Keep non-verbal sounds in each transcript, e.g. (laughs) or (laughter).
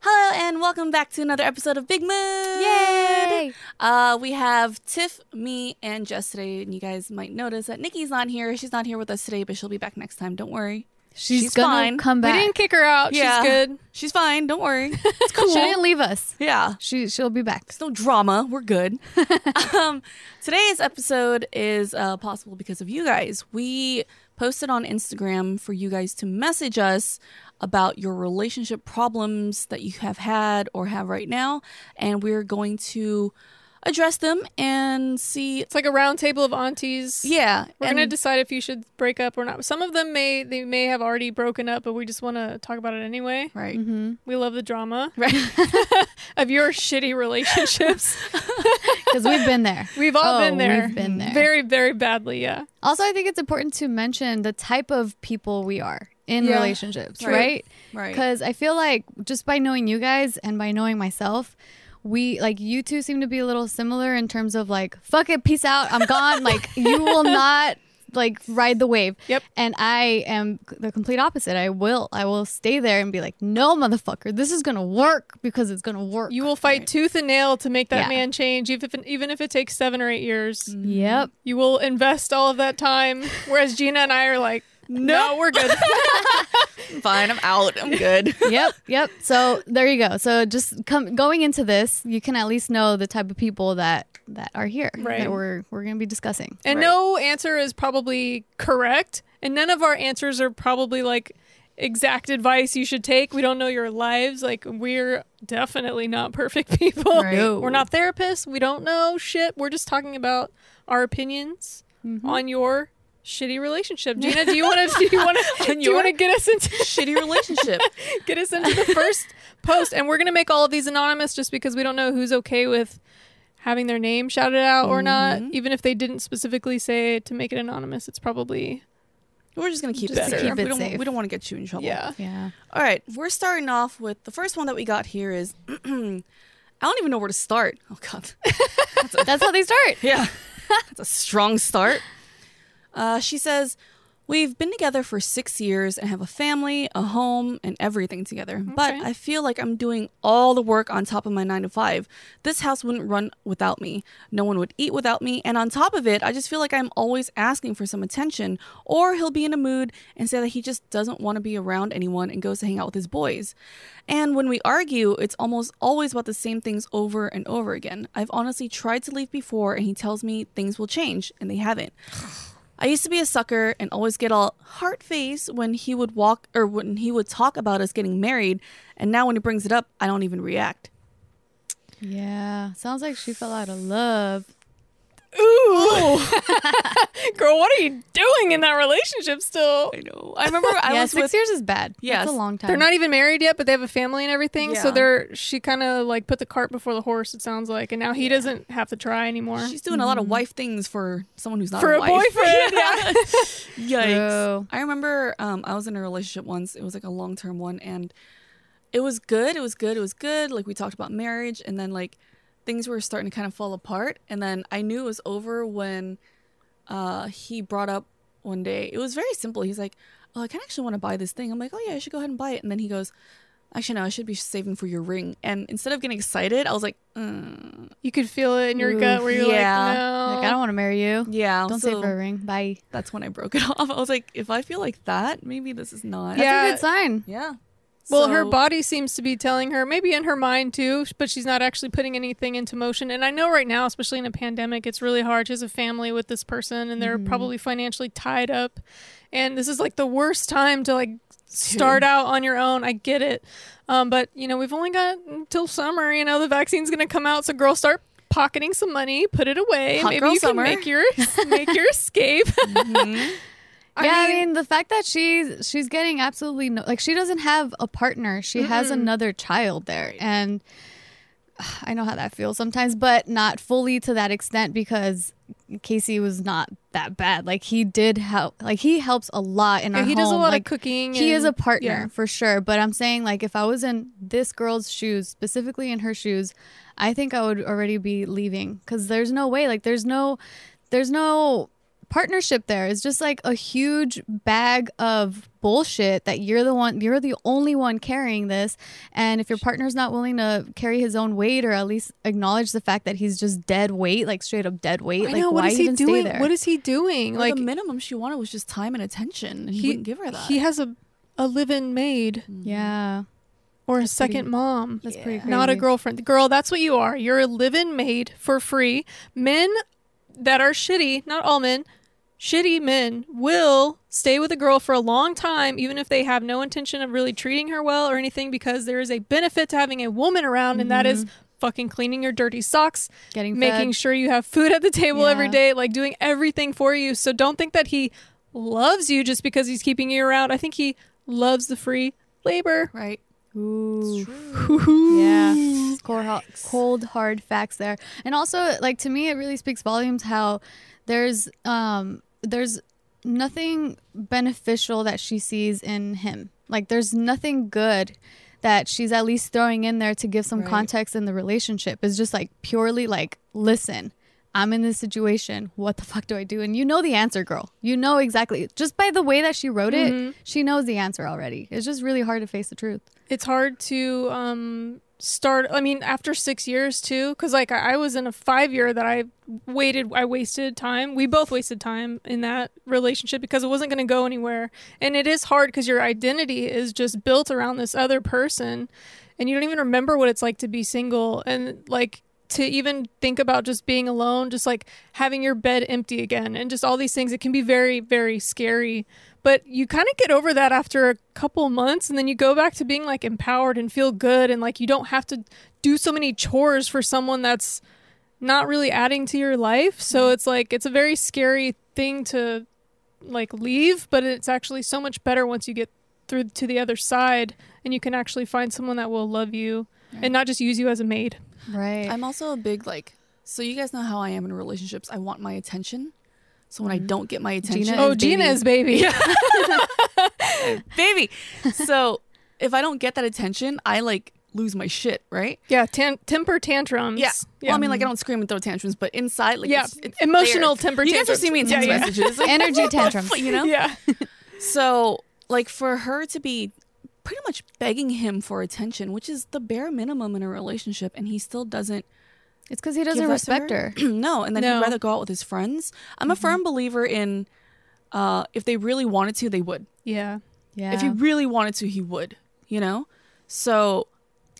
Hello and welcome back to another episode of Big Mood. Yay! Uh, we have Tiff, me, and Jess today, and you guys might notice that Nikki's not here. She's not here with us today, but she'll be back next time. Don't worry. She's, She's gonna fine. come We didn't kick her out. Yeah. She's good. She's fine. Don't worry. (laughs) It's cool. She didn't leave us. yeah. She she'll be back. There's no drama. We're good. (laughs) um, today's episode is uh, possible because of you guys. We posted on Instagram for you guys to message us about your relationship problems that you have had or have right now, and we're going to address them and see. It's like a round table of aunties. Yeah, We're gonna decide if you should break up or not. Some of them may they may have already broken up, but we just want to talk about it anyway. right, Mm-hmm. We love the drama (laughs) right. (laughs) of your shitty relationships. (laughs) Because we've been there. We've all Oh, been there. We've been there. Very, very badly. Yeah. Also, I think it's important to mention the type of people we are in Yeah. relationships, Right. right? right. Because I feel like just by knowing you guys and by knowing myself, we like you two seem to be a little similar in terms of like, fuck it, peace out, I'm gone. like, (laughs) you will not like ride the wave. Yep. And I am the complete opposite. I will. I will stay there and be like, no, motherfucker, this is gonna work because it's gonna work. You will fight tooth and nail to make that Yeah. man change, even if even if it takes seven or eight years. Mm-hmm. Yep. You will invest all of that time. Whereas Gina and I are like, no, we're good. (laughs) Fine, I'm out. I'm good. (laughs) yep, yep. So there you go. So just come going into this, you can at least know the type of people that that are here Right. that we're we're going to be discussing. And Right. no answer is probably correct. And none of our answers are probably like exact advice you should take. We don't know your lives. Like, we're definitely not perfect (laughs) people. Right. No. We're not therapists. We don't know shit. We're just talking about our opinions Mm-hmm. on your shitty relationship. (laughs) Gina, do you want to do you want to (laughs) do you want to get us into (laughs) Shitty relationship. get us into the first post and we're going to make all of these anonymous just because we don't know who's okay with having their name shouted out or not Mhm. even if they didn't specifically say to make it anonymous it's probably We're just gonna keep Just it to keep it we don't, safe. We don't want to get you in trouble. yeah Yeah. All right, we're starting off with the first one that we got here is (clears throat) I don't even know where to start. Oh god. That's how they start. Yeah. That's a strong start. Uh, she says, We've been together for six years and have a family, a home, and everything together. But I feel like I'm doing all the work on top of my nine to five. This house wouldn't run without me. No one would eat without me. And on top of it, I just feel like I'm always asking for some attention. Or he'll be in a mood and say that he just doesn't want to be around anyone and goes to hang out with his boys. And when we argue, it's almost always about the same things over and over again. I've honestly tried to leave before, and he tells me things will change, and they haven't. I used to be a sucker and always get all heart face when he would walk or when he would talk about us getting married, and now when he brings it up, I don't even react. Yeah. Sounds like she fell out of love. Ooh (laughs) girl what are you doing in that relationship still I know. I remember I yeah, was six with years is bad. Yeah, it's a long time. they're not even married yet but they have a family and everything so they're she kind of like put the cart before the horse it sounds like and now he doesn't have to try anymore She's doing a lot of wife things for someone who's not For a, a wife. boyfriend, (laughs) yeah. (laughs) Yikes. True. I remember um, I was in a relationship once. It was like a long term one, and it was good. It was good. It was good. Like we talked about marriage, and then like things were starting to kind of fall apart. And then I knew it was over when uh, he brought up one day. It was very simple. He's like, "Oh, I kind of actually want to buy this thing." I'm like, "Oh yeah, I should go ahead and buy it." And then he goes. Actually, no, I should be saving for your ring. And instead of getting excited, I was like, mm, you could feel it in your Ooh, gut where you're yeah. like no Like, I don't want to marry you. yeah. Don't so save for a ring. Bye. That's when I broke it (laughs) off. I was like, if I feel like that, maybe this is not. That's a good sign. Yeah. Well, her body seems to be telling her, maybe in her mind too, but she's not actually putting anything into motion. And I know right now, especially in a pandemic, it's really hard. She has a family with this person and they're probably financially tied up. And this is like the worst time to like start out on your own. I get it. Um, but, you know, we've only got until summer. You know, the vaccine's going to come out. So, girls, start pocketing some money, put it away. Hot maybe you summer. can make your, make your (laughs) escape. Mhm. yeah, I mean the fact that she's she's getting absolutely no like she doesn't have a partner. She has another child there, and (sighs) I know how that feels sometimes, but not fully to that extent because Casey was not that bad. Like he did help. Like he helps a lot in Yeah, our he does a lot like, of cooking. He is a partner yeah. for sure. But I'm saying like if I was in this girl's shoes, specifically in her shoes, I think I would already be leaving because there's no way. Like there's no, there's no partnership there is just like a huge bag of bullshit that you're the one you're the only one carrying this and if your partner's not willing to carry his own weight or at least acknowledge the fact that he's just dead weight like straight up dead weight I like know. What why is he even doing? What is he doing? Like, Like the minimum she wanted was just time and attention, and he, he wouldn't give her that. He has a a live-in maid mm-hmm. yeah or a That's pretty- second mom. that's Yeah. pretty crazy Not a girlfriend. Girl, that's what you are. You're a live-in maid for free. Men that are shitty, not all men, shitty men will stay with a girl for a long time even if they have no intention of really treating her well or anything because there is a benefit to having a woman around and that is fucking cleaning your dirty socks, getting making fed. sure you have food at the table every Yeah. day, like doing everything for you. So don't think that he loves you just because he's keeping you around. I think he loves the free labor. right. Ooh. Ooh. (laughs) Yeah, cold, ho- cold hard facts there, and also like to me, it really speaks volumes how there's um there's nothing beneficial that she sees in him. Like there's nothing good that she's at least throwing in there to give some Right. context in the relationship. It's just like purely like, listen, I'm in this situation. What the fuck do I do? And you know the answer, girl. You know exactly. Just by the way that she wrote Mhm. it, she knows the answer already. It's just really hard to face the truth. it's hard to um start i mean after six years too because like I, was in a five year that i waited i wasted time. We both wasted time in that relationship because it wasn't going to go anywhere. And it is hard because your identity is just built around this other person and you don't even remember what it's like to be single. And like to even think about just being alone just like having your bed empty again and just all these things it can be very very scary. But you kind of get over that after a couple months and then you go back to being like empowered and feel good and like you don't have to do so many chores for someone that's not really adding to your life. So mm-hmm. it's like it's a very scary thing to like leave but it's actually so much better once you get through to the other side and you can actually find someone that will love you and not just use you as a maid Right. I'm also a big like. So you guys know how I am in relationships. I want my attention. So when I Mhm. don't get my attention, Gina oh is gina baby. is baby (laughs) (laughs) baby. So if I don't get that attention, I like lose my shit, right? yeah tan- temper tantrums Yeah. Well, I mean, like I don't scream and throw tantrums, but inside, like yeah it's, it's emotional there. temper You guys tantrums have seen me in Yeah, text yeah. messages, (laughs) Energy tantrums. you know. yeah So like for her to be pretty much begging him for attention, which is the bare minimum in a relationship, and he still doesn't It's because he doesn't give that to respect her. (clears throat) no, and then No. he'd rather go out with his friends. I'm a firm believer in uh, if they really wanted to, they would. yeah Yeah. If he really wanted to, he would. You know. So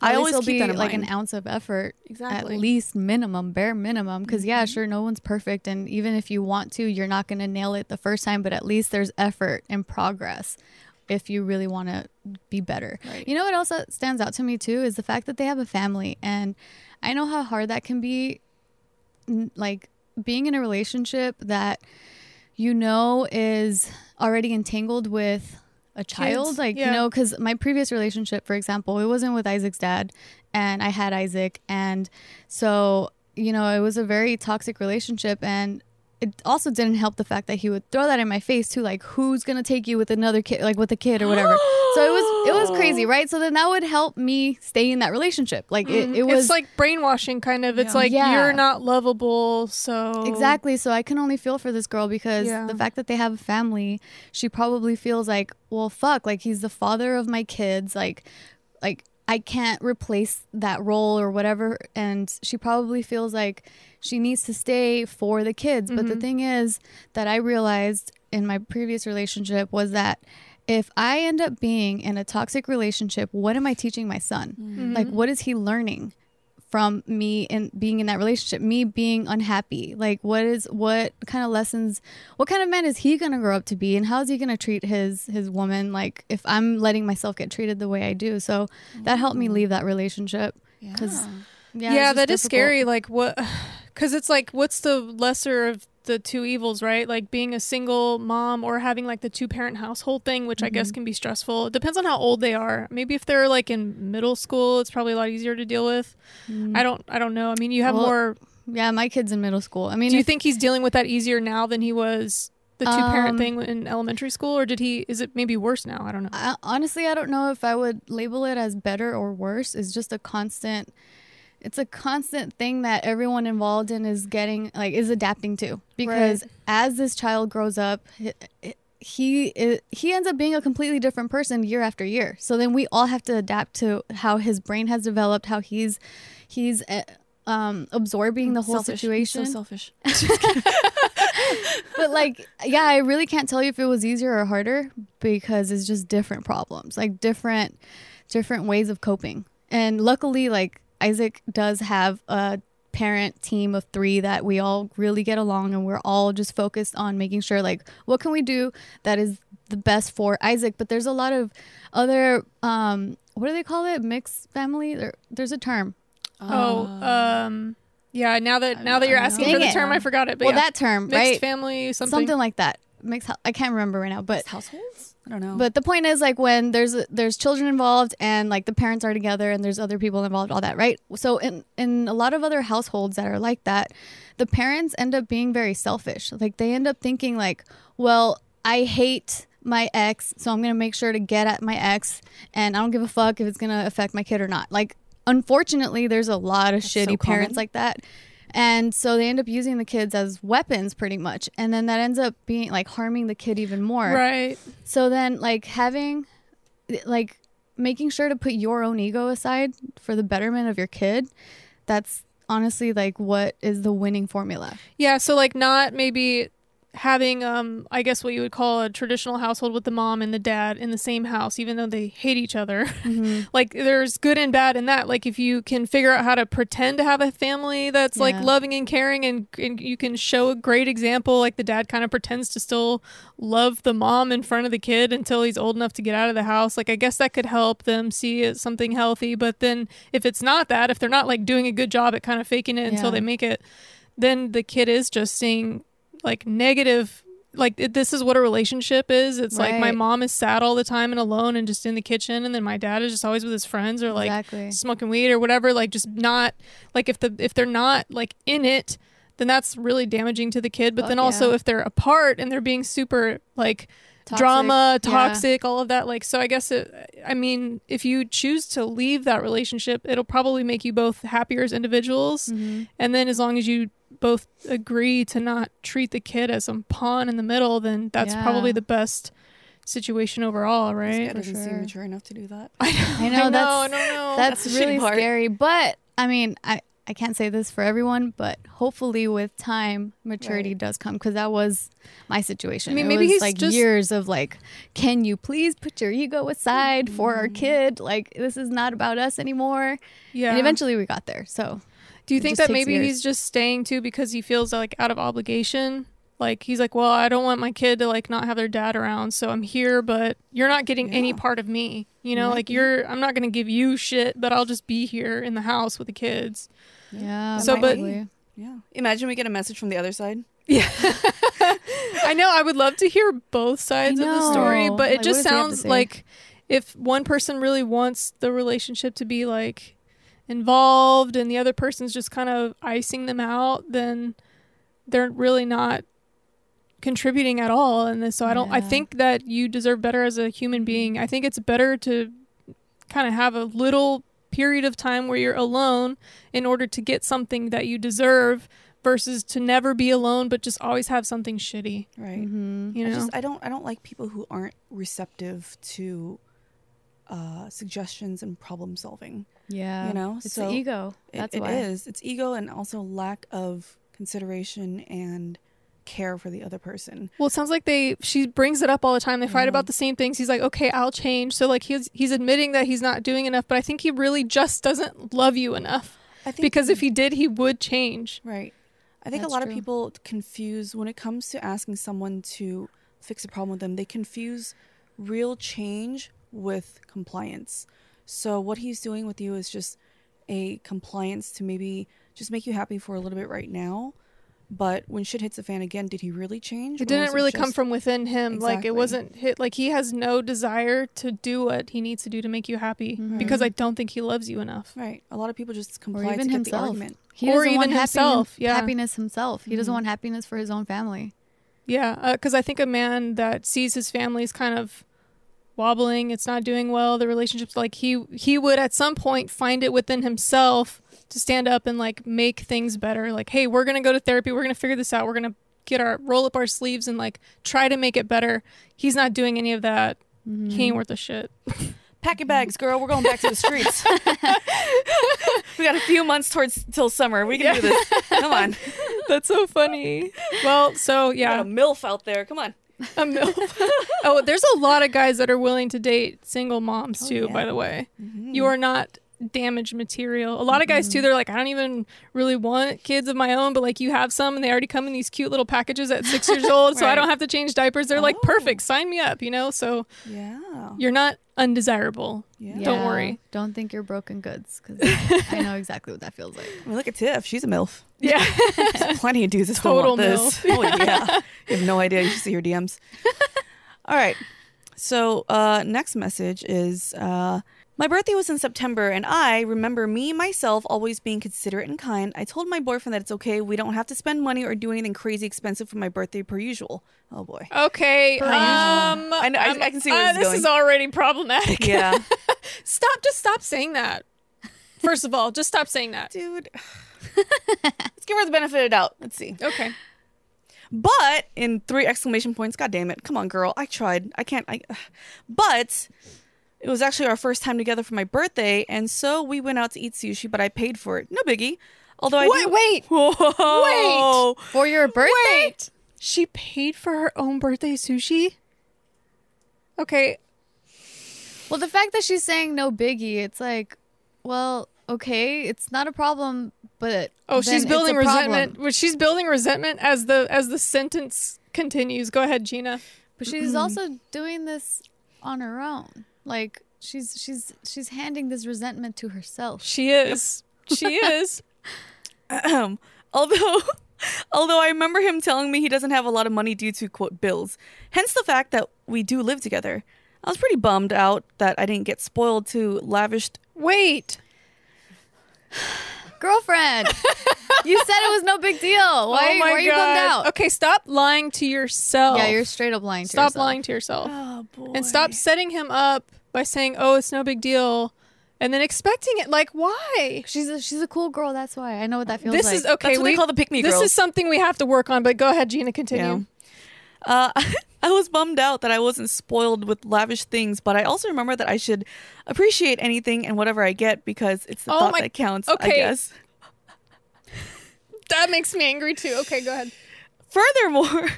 At I always keep be that in like mind. an ounce of effort exactly. at least minimum, bare minimum. Because yeah, Mhm. sure, no one's perfect, and even if you want to, you're not going to nail it the first time. But at least there's effort and progress if you really want to be better. Right. You know what else that stands out to me too is the fact that they have a family, and I know how hard that can be. Like being in a relationship that you know is already entangled with a child like yeah. you know because my previous relationship for example it wasn't with isaac's dad and i had isaac and so you know it was a very toxic relationship and it also didn't help the fact that he would throw that in my face too like who's gonna take you with another kid like with a kid or whatever so it was it was crazy (gasps) right so then that would help me stay in that relationship like it, Mhm. it was it's like brainwashing kind of it's Yeah. like Yeah. you're not lovable so Exactly. So I can only feel for this girl because Yeah. the fact that they have a family, she probably feels like, well, fuck, like he's the father of my kids. Like, like I can't replace that role or whatever. And she probably feels like she needs to stay for the kids. But the Mhm. thing is that I realized in my previous relationship was that if I end up being in a toxic relationship, what am I teaching my son? Mhm. Like, what is he learning from me and being in that relationship? Me being unhappy. Like, what is what kind of lessons? What kind of man is he gonna grow up to be? And how is he gonna treat his his woman? Like, if I'm letting myself get treated the way I do, so that helped me mm. leave that relationship. Yeah. 'cause- yeah, it's just that is difficult. scary like what because it's like what's the lesser of the two evils right like being a single mom or having like the two parent household thing which i guess Mhm. can be stressful it depends on how old they are maybe if they're like in middle school it's probably a lot easier to deal with Mm. i don't i don't know i mean you have Well, more Yeah, my kid's in middle school. I mean, do you if- think he's dealing with that easier now than he was the two parent Um, thing in elementary school or did he is it maybe worse now i don't know I, honestly, I don't know if I would label it as better or worse. It's just a constant. It's a constant thing that everyone involved in is getting like is adapting to. Because as this child grows up he he, he ends up being a completely different person year after year. So then we all have to adapt to how his brain has developed how he's he's uh, um, absorbing the whole Selfish. He's situation. So selfish. (laughs) but like yeah i really can't tell you if it was easier or harder because it's just different problems like different different ways of coping. And luckily like isaac does have a parent team of three that we all really get along and we're all just focused on making sure like what can we do that is the best for isaac but there's a lot of other um what do they call it mixed family there, there's a term Oh, um, yeah. Now that now that you're asking for the Dang it. term, I forgot it. But well yeah. that term mixed right family something. something like that mixed i can't remember right now but Mixed households? I don't know. But the point is, like, when there's there's children involved and like the parents are together and there's other people involved, all that, right? So in in a lot of other households that are like that, the parents end up being very selfish. Like they end up thinking like, well, I hate my ex, so I'm gonna make sure to get at my ex, and I don't give a fuck if it's gonna affect my kid or not. Like, unfortunately, there's a lot of That's so shitty parents common. like that. And so they end up using the kids as weapons pretty much. And then that ends up being like harming the kid even more. right. So then, like, having, like, making sure to put your own ego aside for the betterment of your kid, that's honestly like what is the winning formula. Yeah. So like not maybe having um I guess what you would call a traditional household with the mom and the dad in the same house, even though they hate each other. (laughs) like there's good and bad in that. Like if you can figure out how to pretend to have a family that's like loving and caring and, and you can show a great example, like the dad kind of pretends to still love the mom in front of the kid until he's old enough to get out of the house. Like I guess that could help them see it something healthy. But then if it's not that, if they're not like doing a good job at kind of faking it until they make it, then the kid is just seeing like negative like it, this is what a relationship is it's like my mom is sad all the time and alone and just in the kitchen and then my dad is just always with his friends or like exactly. smoking weed or whatever like just not like if the if they're not like in it then that's really damaging to the kid but then also yeah. if they're apart and they're being super like Toxic, drama yeah. toxic all of that like so i guess it, i mean if you choose to leave that relationship it'll probably make you both happier as individuals Mhm. and then as long as you both agree to not treat the kid as some pawn in the middle, then that's Yeah. probably the best situation overall, This right? guy doesn't For seem mature enough to do that. I (laughs) I know know, that's I don't know. that's, That's really scary. But I mean, I I can't say this for everyone, but hopefully with time, maturity Right. does come because that was my situation. I mean, It maybe was he's like just- years of like, can you please put your ego aside for Mm-hmm. our kid? Like this is not about us anymore. yeah. And eventually we got there. So Do you it think that maybe years. he's just staying too because he feels like out of obligation? Like he's like, well, I don't want my kid to like not have their dad around, so I'm here, but you're not getting any part of me. You know, like be. you're, I'm not gonna give you shit, but I'll just be here in the house with the kids. yeah. So, but- probably. Yeah. Imagine we get a message from the other side. Yeah. (laughs) I know. I would love to hear both sides of the story, know. but Like, it just what does he have to sounds like if one person really wants the relationship to be like involved and the other person's just kind of icing them out, then they're really not contributing at all. And so I don't, I think that you deserve better as a human being. I think it's better to kind of have a little period of time where you're alone in order to get something that you deserve versus to never be alone but just always have something shitty Right. Mhm. you I know just I don't I don't like people who aren't receptive to uh, suggestions and problem solving. Yeah. You know, it's so the ego. It- That's it why. is. It's ego and also lack of consideration and care for the other person. well it sounds like they she brings it up all the time they fight Yeah. about the same things he's like okay i'll change so like he's he's admitting that he's not doing enough but i think he really just doesn't love you enough I think because if he did he would change Right. I think That's a lot true. of people confuse when it comes to asking someone to fix a problem with them, they confuse real change with compliance. So what he's doing with you is just a compliance to maybe just make you happy for a little bit right now. But when shit hits the fan again, did he really change? it didn't really come just- from within him like it wasn't hit like he has no desire to do what he needs to do to make you happy Mhm. because i don't think he loves you enough Right. A lot of people just Or comply even to get the himself. argument. He Or doesn't even want happiness- himself, yeah. happiness himself. He doesn't Mhm. want happiness for his own family. Yeah, because I think a man that sees his family is kind of wobbling. It's not doing well. The relationship's like he he would at some point find it within himself to stand up and like make things better. Like, hey, we're gonna go to therapy. We're gonna figure this out. We're gonna get our roll up our sleeves and like try to make it better. He's not doing any of that. Mm-hmm. He ain't worth a shit. (laughs) Pack your bags, girl. We're going back to the streets. (laughs) we got a few months towards till summer. We can do this. Come on. (laughs) That's so funny. Well, so We got yeah, a MILF out there. Come on. (laughs) a MILF. oh, there's a lot of guys that are willing to date single moms Oh, too. yeah. Mm-hmm. By the way, you are not damaged material. A lot of guys too. They're like, I don't even really want kids of my own, but like you have some, and they already come in these cute little packages at six years old, so I don't have to change diapers. They're like, Oh. perfect, sign me up. You know, so Yeah. you're not undesirable. Yeah. Don't worry. Don't think you're broken goods because (laughs) I know exactly what that feels like. I mean, look at Tiff. She's a MILF. Yeah. There's plenty of dudes that Total want this. Oh, yeah. (laughs) You have no idea. You should see her DMs. (laughs) All right. So, uh, next message is uh, My birthday was in September, and I remember me, myself, always being considerate and kind. I told my boyfriend that it's okay. We don't have to spend money or do anything crazy expensive for my birthday per usual. Oh, boy. Okay. Per Um, usual. I know- I- I'm- I can see where uh, this is this is already problematic. Yeah. (laughs) Stop. Just stop saying that. First of all, just stop saying that. Dude. (laughs) Let's give her the benefit of the doubt. Let's see. Okay. But in three exclamation points, god damn it. Come on, girl. I tried. I can't I (sighs) but it was actually our first time together for my birthday, and so we went out to eat sushi, but I paid for it. No biggie. Although I Wait, do- wait. (laughs) Whoa. For your birthday? Wait. She paid for her own birthday sushi? Okay. Well, the fact that she's saying no biggie, it's like, well, okay, it's not a problem, but Oh, then she's it's building a resentment. Well, She's building resentment as the as the sentence continues. Go ahead, Gina. But she's (clears throat) also doing this on her own. Like she's she's she's handing this resentment to herself. She is. She (laughs) is. Although (laughs) although I remember him telling me he doesn't have a lot of money due to quote bills. Hence the fact that we do live together. I was pretty bummed out that I didn't get spoiled to lavished Wait. Girlfriend, you said it was no big deal. (laughs) Oh why, oh why are you God. bummed out? Okay, stop lying to yourself. Yeah, you're straight up lying to Stop yourself. lying to yourself. Oh boy. and stop setting him up by saying, "Oh, it's no big deal," and then expecting it. Like, why? She's a, she's a cool girl. That's why I know what that feels This like. is okay. That's what we they call the pick me This girls. is something we have to work on. But go ahead, Gina. Continue. Uh, (laughs) I was bummed out that I wasn't spoiled with lavish things, but I also remember that I should appreciate anything and whatever I get because it's the Oh thought my- that counts. I okay. guess. (laughs) That makes me angry too. Okay, go ahead. Furthermore,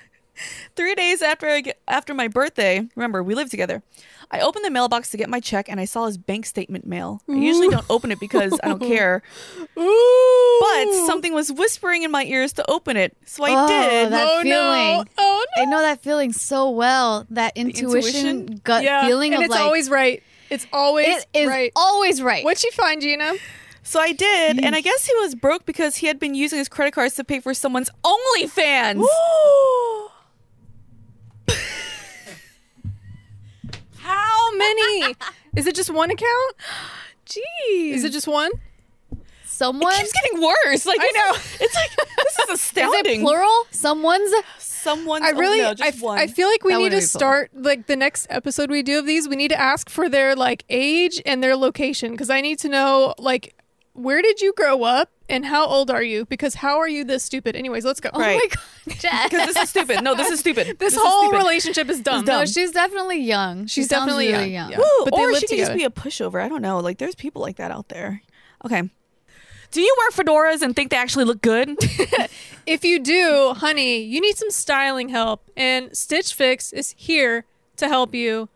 (laughs) three days after I get, after my birthday, remember we live together. I opened the mailbox to get my check and I saw his bank statement mail. I usually don't open it because I don't care, (laughs) Ooh. but something was whispering in my ears to open it, so I Oh, did. that oh no! Oh no! I know that feeling so well. That intuition, intuition? gut yeah, feeling and of it's like always right. It's always it is right. always right. What'd you find, Gina? So I did, and I guess he was broke because he had been using his credit cards to pay for someone's OnlyFans. How many? Is it just one account? (gasps) Jeez. Is it just one? Someone It keeps getting worse. Like I know. (laughs) It's like this is (laughs) is astounding. it plural? Someone's Someone's I really, oh, no, I, just f- one. I feel like we That need to be cool. start like the next episode we do of these. We need to ask for their like age and their location because I need to know like where did you grow up and how old are you? Because how are you this stupid? Anyways, let's go. oh my god, (laughs) Jess. because this is stupid. No, this is stupid. This, is whole stupid. relationship is dumb. dumb. No, she's definitely young. She She's definitely really young. young. Yeah. Woo, But they or live she could just be a pushover. I don't know. Like there's people like that out there. Okay. Do you wear fedoras and think they actually look good? (laughs) (laughs) If you do, honey, you need some styling help, and Stitch Fix is here to help you.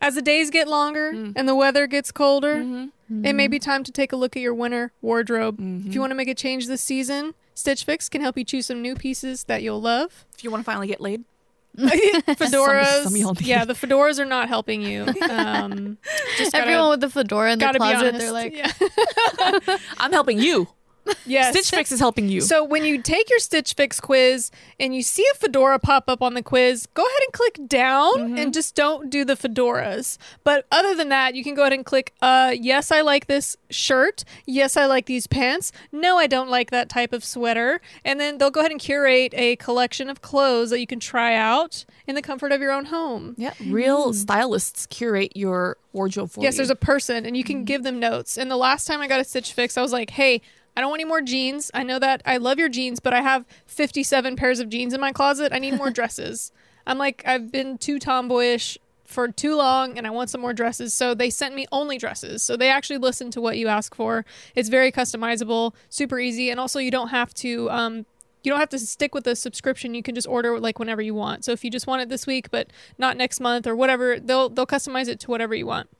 As the days get longer Mm. and the weather gets colder, Mm-hmm. it may be time to take a look at your winter wardrobe. If Mm-hmm. you want to make a change this season, Stitch Fix can help you choose some new pieces that you'll love. if you want to finally get laid. (laughs) (laughs) Fedoras, some of yeah, the fedoras are not helping you. (laughs) Um, just gotta, Everyone with the fedora in the gotta be closet, they're like, Yeah. I'm helping you. Yes. Stitch Fix is helping you. So when you take your Stitch Fix quiz and you see a fedora pop up on the quiz, go ahead and click down Mm-hmm. and just don't do the fedoras. But other than that, you can go ahead and click uh yes, I like this shirt. Yes, I like these pants. No, I don't like that type of sweater. And then they'll go ahead and curate a collection of clothes that you can try out in the comfort of your own home. yeah, real stylists curate your wardrobe for Yes, you. Yes, there's a person, and you can give them notes. And the last time I got a Stitch Fix, I was like, "Hey, I don't want any more jeans. I know that I love your jeans, but I have 57 pairs of jeans in my closet. I need more (laughs) dresses." I'm like, I've been too tomboyish for too long, and I want some more dresses. So they sent me only dresses. So they actually listen to what you ask for. It's very customizable, super easy, and also you don't have to. Um, you don't have to stick with the subscription. You can just order like whenever you want. So if you just want it this week but not next month or whatever, they'll they'll customize it to whatever you want.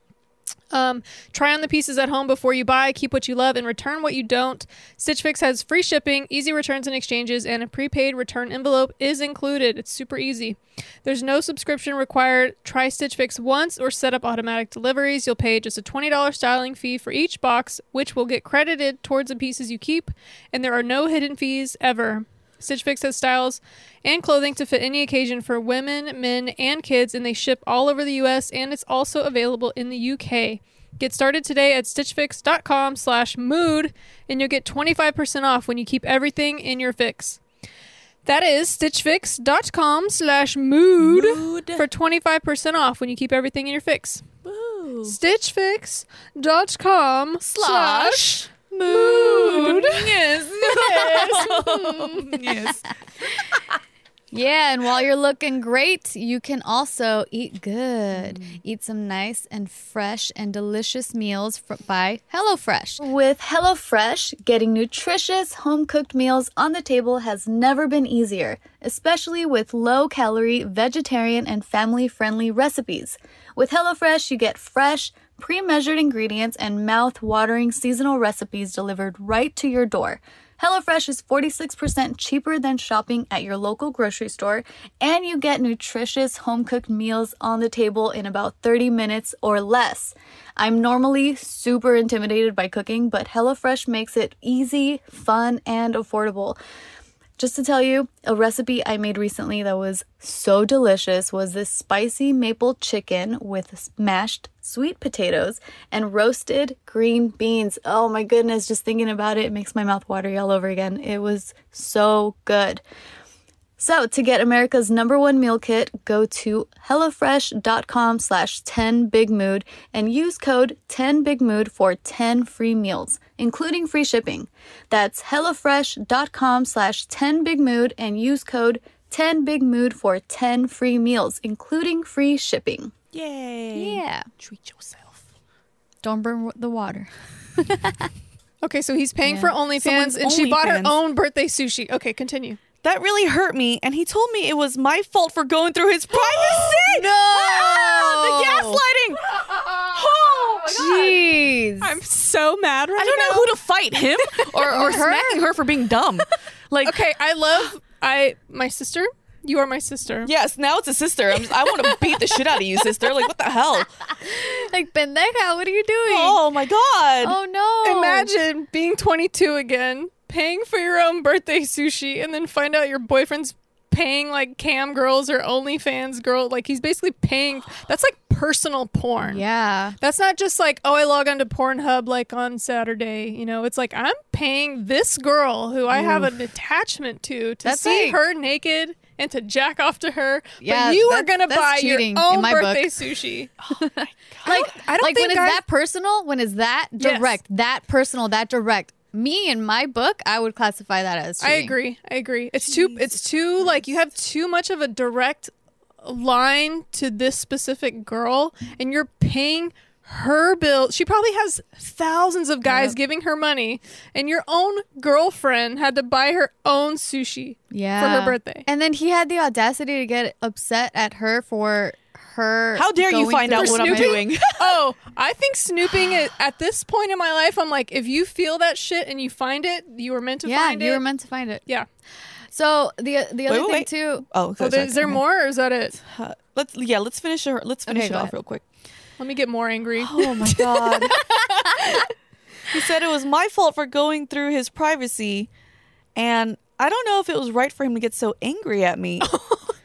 Um, try on the pieces at home before you buy, keep what you love, and return what you don't. Stitch Fix has free shipping, easy returns and exchanges, and a prepaid return envelope is included. It's super easy. There's no subscription required. Try Stitch Fix once or set up automatic deliveries. You'll pay just a $20 styling fee for each box, which will get credited towards the pieces you keep, and there are no hidden fees ever. Stitch Fix has styles and clothing to fit any occasion for women, men, and kids, and they ship all over the U.S. and it's also available in the U.K. Get started today at stitchfix.com slash mood and you'll get 25% off when you keep everything in your fix. That is stitchfix.com slash mood for 25% off when you keep everything in your fix. Stitchfix.com Slash mood. (laughs) Yes. yes. Yeah, and while you're looking great, you can also eat good. Mm. Eat some nice and fresh and delicious meals fr- by HelloFresh. With HelloFresh, getting nutritious home cooked meals on the table has never been easier, especially with low calorie, vegetarian, and family friendly recipes. With HelloFresh, you get fresh, pre measured ingredients and mouth watering seasonal recipes delivered right to your door. HelloFresh is 46% cheaper than shopping at your local grocery store, and you get nutritious home cooked meals on the table in about 30 minutes or less. I'm normally super intimidated by cooking, but HelloFresh makes it easy, fun, and affordable. Just to tell you, a recipe I made recently that was so delicious was this spicy maple chicken with mashed sweet potatoes and roasted green beans. Oh my goodness, just thinking about it, it makes my mouth watery all over again. It was so good. So to get America's number one meal kit, go to HelloFresh.com slash 10BigMood and use code 10BigMood for 10 free meals, including free shipping. That's HelloFresh.com slash 10BigMood and use code 10BigMood for 10 free meals, including free shipping. Yay. Yeah. Treat yourself. Don't burn the water. (laughs) Okay, so he's paying Yeah. for OnlyFans Someone's and she bought her own birthday sushi. Okay, continue. That really hurt me, and he told me it was my fault for going through his privacy. (gasps) No! Ah, the gaslighting. (laughs) Oh, my God. Jeez. I'm so mad right now. I don't know who to fight, him (laughs) or, or Or her? smacking her for being dumb. Like, Okay, I love I my sister. You are my sister. yes, now it's a sister. I'm just, I want to (laughs) beat the shit out of you, sister. Like, what the hell? like, pendeja, what are you doing? Oh my god. Oh, no. Imagine being 22 again, paying for your own birthday sushi, and then find out your boyfriend's paying like cam girls or OnlyFans girl. Like he's basically paying. (gasps) That's like personal porn. Yeah. That's not just like, oh, I log onto Pornhub like on Saturday. You know, it's like I'm paying this girl who I have an attachment to to That's see like- her naked and to jack off to her. Yeah, but you are gonna buy cheating your own my book. birthday sushi. (laughs) Oh like, I don't like think when guys- is that personal? When is that Yes. direct? That personal, that direct. Me in my book, I would classify that as I agree. I agree. It's too. It's too like you have too much of a direct line to this specific girl, and you're paying her bill. She probably has thousands of guys Yep. giving her money, and your own girlfriend had to buy her own sushi Yeah. for her birthday. And then he had the audacity to get upset at her for her. How dare you find out what I'm doing? (laughs) (laughs) oh, I think snooping is, at this point in my life, I'm like, if you feel that shit and you find it, you were meant to Yeah, find you it. were meant to find it. yeah. So the the other wait, thing wait. too. Oh, So there- is there more, or is that it? Uh, let's yeah, let's finish her. Let's finish Okay, it off ahead. real quick. Let me get more angry. Oh my (laughs) god. He said it was my fault for going through his privacy, and I don't know if it was right for him to get so angry at me.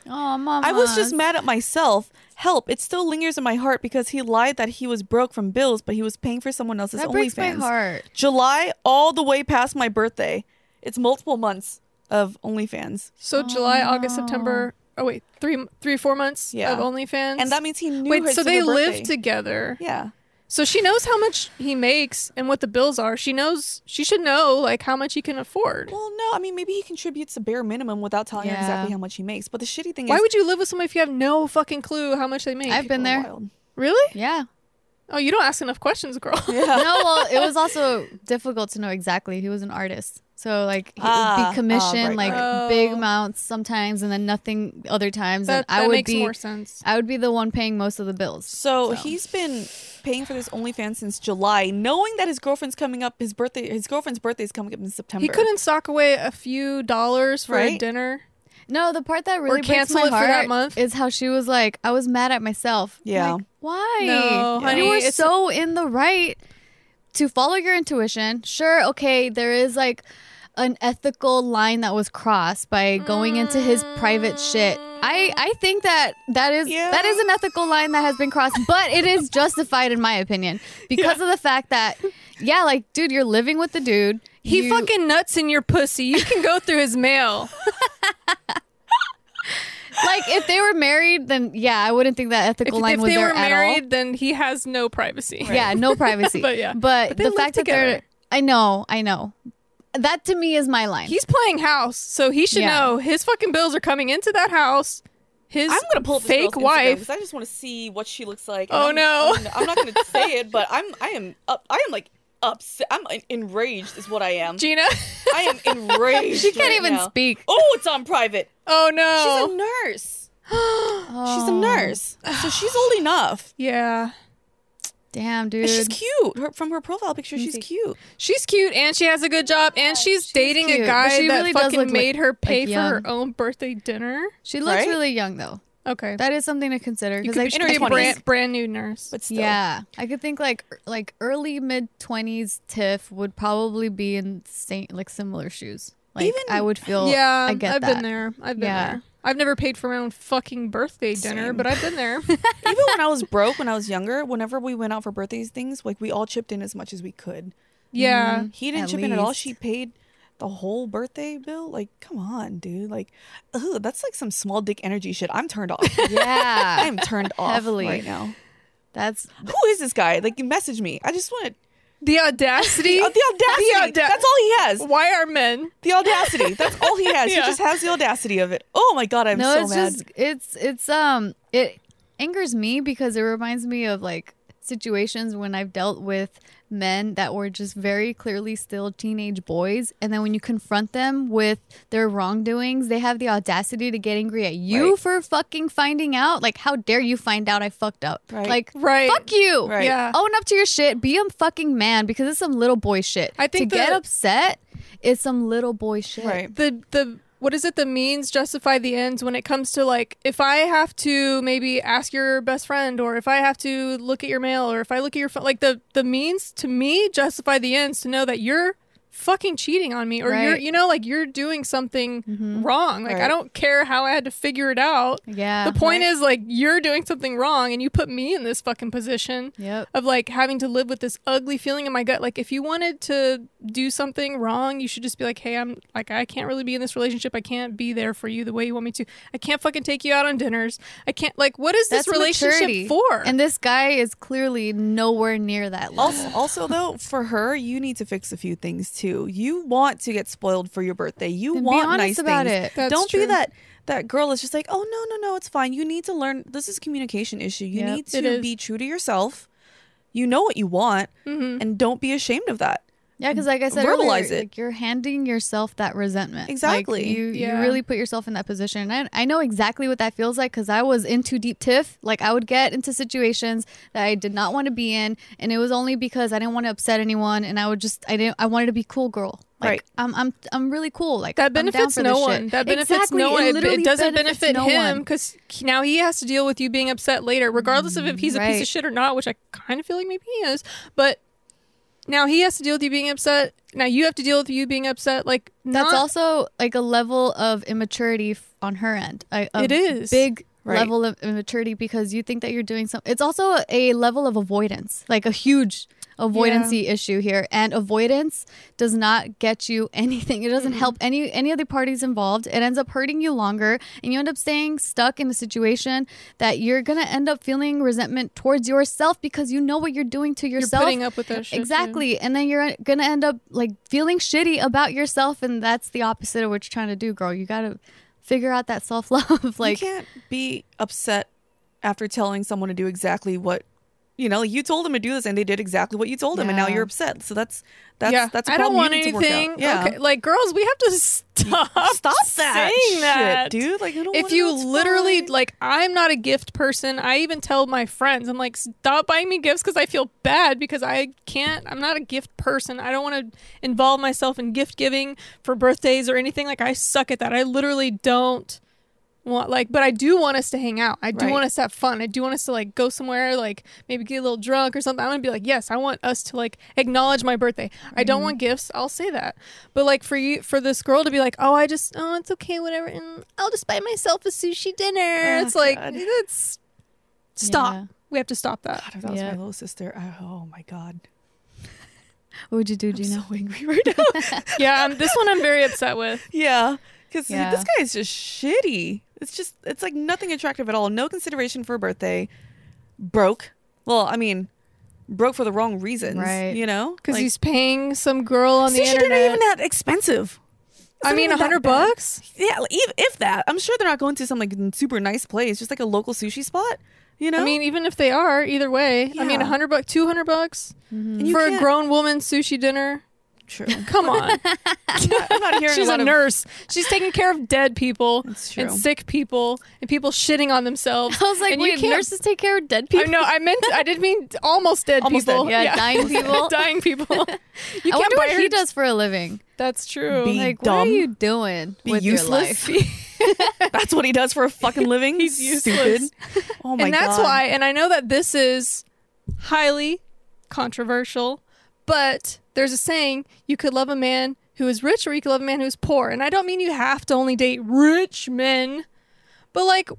Oh, mama. I was just mad at myself. Help! It still lingers in my heart because he lied that he was broke from bills, but he was paying for someone else's That breaks my OnlyFans. heart. July all the way past my birthday. It's multiple months of OnlyFans, So July, August, September. Oh wait, three, three, four months Yeah. of OnlyFans. and that means he knew. wait, her so to they her live together. Yeah. So she knows how much he makes and what the bills are. She knows she should know like how much he can afford. Well, no, I mean maybe he contributes the bare minimum without telling her Yeah. exactly how much he makes. But the shitty thing is Why is, would you live with someone if you have no fucking clue how much they make? I've been people are there. wild. really? Yeah. Oh, you don't ask enough questions, girl. Yeah. no, well, it was (laughs) also difficult to know exactly. He was an artist. So like he Ah, would ah, be commissioned right, like right. big Oh. amounts sometimes and then nothing other times that and I that would makes be more sense. I would be the one paying most of the bills. So, So. he's been paying for this OnlyFans since July, knowing that his girlfriend's coming up. His birthday, his girlfriend's birthday is coming up in September. He couldn't sock away a few dollars for a dinner. No, the part that really breaks cancel my it for heart that month? is how she was like, I was mad at myself. Yeah. Like, why? No, honey, you were it's- so in the right to follow your intuition. Sure, okay, there is like an ethical line that was crossed by going into his private shit. I I think that that is Yeah. that is an ethical line that has been crossed, but it is justified in my opinion because of the fact that yeah, like dude, you're living with the dude. He You- fucking nuts in your pussy. You can go through his mail. (laughs) like if they were married, then yeah, I wouldn't think that If, ethical line if was they there were at all. married, then he has no privacy. Yeah, no (laughs) privacy. But yeah. but, But the fact that they're, I know, I know, that to me is my line. He's playing house, so he should Yeah. know his fucking bills are coming into that house. His I'm gonna pull up fake girl's wife. because I just want to see what she looks like. Oh, I'm, no. I'm, I'm not gonna say it, but I'm I am up. I am like upset. I'm enraged. Is what I am. Gina. I am (laughs) enraged. she can't right even now. speak. Oh, it's on private. oh no, She's a nurse. (gasps) She's a nurse, so she's old enough. (gasps) yeah. Damn, dude. And she's cute. Her, from her profile picture, she's cute. She's cute and she has a good job and she's, dating cute, a guy she that really fucking look like- made her pay like for her own birthday dinner. she looks Right? really young though. Okay. That is something to consider. because could I, be, she in her could be a brand, brand new nurse. But still, yeah, I could think like er, like early mid twenties Tiff would probably be in same like similar shoes. Like Even- I would feel. yeah, I get I've that. been there. I've been Yeah. there. I've never paid for my own fucking birthday dinner, Same. but I've been there. (laughs) even when I was broke, when I was younger, whenever we went out for birthdays things, like we all chipped in as much as we could. yeah. Mm-hmm. He didn't At chip in at all. She paid the whole birthday bill. Like, come on, dude. Like, ugh, that's like some small dick energy shit. I'm turned off. (laughs) Yeah. I'm turned off Heavily. right now. that's Who is this guy? Like, you message me. I just want to. The audacity. Oh, the audacity. The auda- that's all he has. Why are men? The audacity. That's all he has. Yeah. He just has the audacity of it. Oh my god, I'm no, so it's mad. just it's it's um it angers me because it reminds me of like situations when I've dealt with men that were just very clearly still teenage boys and then when you confront them with their wrongdoings they have the audacity to get angry at you Right. for fucking finding out like how dare you find out I fucked up Right. like Right. fuck you Right. Yeah. own up to your shit be a fucking man because it's some little boy shit I think to get upset is some little boy shit right. the the what is it the means justify the ends when it comes to like if i have to maybe ask your best friend or if i have to look at your mail or if i look at your phone like the the means to me justify the ends to know that you're fucking cheating on me or you're you know like you're doing something mm-hmm. wrong like i don't care how i had to figure it out yeah the point right. is like you're doing something wrong and you put me in this fucking position yep of like having to live with this ugly feeling in my gut. Like if you wanted to do something wrong, you should just be like, "Hey, I'm like I can't really be in this relationship. I can't be there for you the way you want me to. I can't fucking take you out on dinners. I can't like what is this relationship maturity. for?" And this guy is clearly nowhere near that level. Also, also though, for her, you need to fix a few things too. You want to get spoiled for your birthday. You Then want nice about things. it. That's Don't true. be that that girl is just like, oh no no no, it's fine. You need to learn. This is a communication issue. You Yep. need to be true to yourself. You know what you want, Mhm. and don't be ashamed of that. Yeah, because like I said, Verbalize earlier, it. Like you're handing yourself that resentment. Like, Exactly. you Yeah. you really put yourself in that position. And I, I know exactly what that feels like because I was in too deep tiff. Like I would get into situations that I did not want to be in, and it was only because I didn't want to upset anyone, and I would just I didn't I wanted to be cool girl. Like, Right. I'm I'm I'm really cool. Like that benefits no one. shit. That benefits Exactly. no one. It, it doesn't benefit no him because now he has to deal with you being upset later, regardless of if he's a piece of shit or not, which I kind of feel like maybe he is. But now he has to deal with you being upset. Now you have to deal with you being upset. Like That's also like a level of immaturity on her end. A, a It is. big Right. level of immaturity because you think that you're doing something. It's also a level of avoidance, like a huge avoidancy issue here. And avoidance does not get you anything. It doesn't mm-hmm. help any any of the parties involved. It ends up hurting you longer, and you end up staying stuck in a situation that you're gonna end up feeling resentment towards yourself because you know what you're doing to you're yourself. putting up with that shit. Exactly. And then you're gonna end up like feeling shitty about yourself, and that's the opposite of what you're trying to do, girl. You gotta figure out that self love. (laughs) like, you can't be upset after telling someone to do exactly what you know. You told them to do this, and they did exactly what you told them, and now you're upset. So that's that's yeah, that's. I I don't want anything. Yeah, Okay, like girls, we have to stop. (laughs) stop that saying shit, that. dude. Like, I don't if you literally fine. like i'm not a gift person i even tell my friends i'm like stop buying me gifts because i feel bad because i can't i'm not a gift person i don't want to involve myself in gift giving for birthdays or anything like i suck at that i literally don't want like but i do want us to hang out i do Right. want us to have fun i do want us to like go somewhere like maybe get a little drunk or something i want to be like yes i want us to like acknowledge my birthday i don't Mm-hmm. want gifts i'll say that but like for you for this girl to be like oh i just oh it's okay whatever and i'll just buy myself a sushi dinner Oh, it's like God. it's stop Yeah. we have to stop that God, if that was Yeah. my little sister, I, oh my god, what would you do, I'm Gina? so angry (laughs) right now. (laughs) yeah um, this one i'm very upset with yeah, because Yeah. this guy is just shitty. It's just it's like nothing attractive at all. No consideration for a birthday. Broke. Well, I mean, broke for the wrong reasons. Right. You know, because Like, he's paying some girl on the sushi internet dinner even that expensive. It's i mean a hundred bucks Yeah, if, if that, I'm sure they're not going to some like super nice place, just like a local sushi spot. You know, I mean, even if they are, either way. I mean, a hundred bucks, two hundred bucks mm-hmm. And you for a grown woman sushi dinner. True. (laughs) Come on, (laughs) I'm not, I'm not hearing she's a a of. nurse. She's taking care of dead people and sick people and people shitting on themselves. (laughs) I was like, And you wait, can't- nurses take care of dead I people. know. I meant. I didn't mean almost dead Almost people. dead. Yeah, dying people. dying people. You I can't wonder what her- he does for a living. That's true. Be like, what are you doing Be with useless. your life? That's what he does for a fucking living. He's Stupid. useless. Oh my god. and that's god. why. And I know that this is highly controversial, but there's a saying: you could love a man who is rich, or you could love a man who is poor. And I don't mean you have to only date rich men, but like.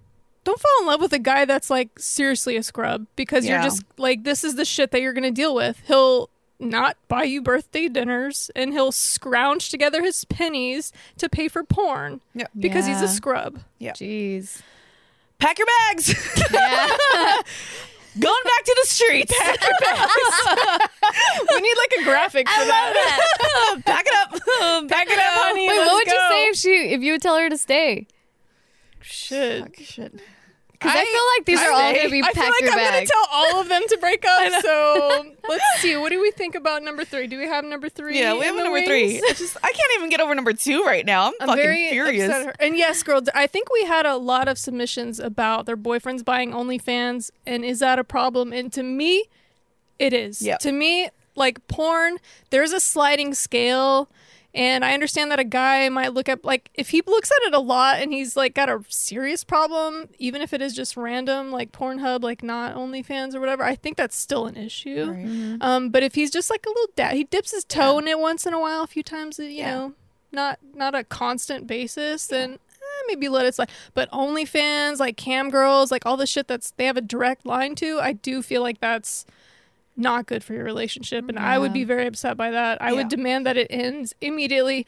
Don't fall in love with a guy that's like seriously a scrub because you're just like this is the shit that you're gonna deal with. He'll not buy you birthday dinners and he'll scrounge together his pennies to pay for porn Yeah. because he's a scrub. Yeah. Jeez. Pack your bags. Yeah. (laughs) Going back to the streets. (laughs) we need like a graphic for that. (laughs) Back it up. (laughs) Pack it up, honey. Wait, let's what would you say if she if you would tell her to stay? Shit. Shit. Because I, feel like these are all gonna be packed I feel like your I'm gonna tell all of them to break up. (laughs) so (laughs) let's see. What do we think about number three? Do we have number three? Yeah, we have number wings? three. It's just I can't even get over number two right now. I'm, I'm fucking very furious. upset at her. And yes, girl, I think we had a lot of submissions about their boyfriends buying OnlyFans, and is that a problem? And to me, it is. Yep. To me, like porn, there's a sliding scale. And I understand that a guy might look at like if he looks at it a lot and he's like got a serious problem, even if it is just random, like Pornhub, like not OnlyFans or whatever. I think that's still an issue. Right. Um, but if he's just like a little dad, he dips his toe in it once in a while, a few times, you Yeah. know, not not a constant basis, then eh, maybe let it slide. But OnlyFans, like cam girls, like all the shit that's they have a direct line to, I do feel like that's not good for your relationship, and I would be very upset by that. I Yeah. would demand that it ends immediately.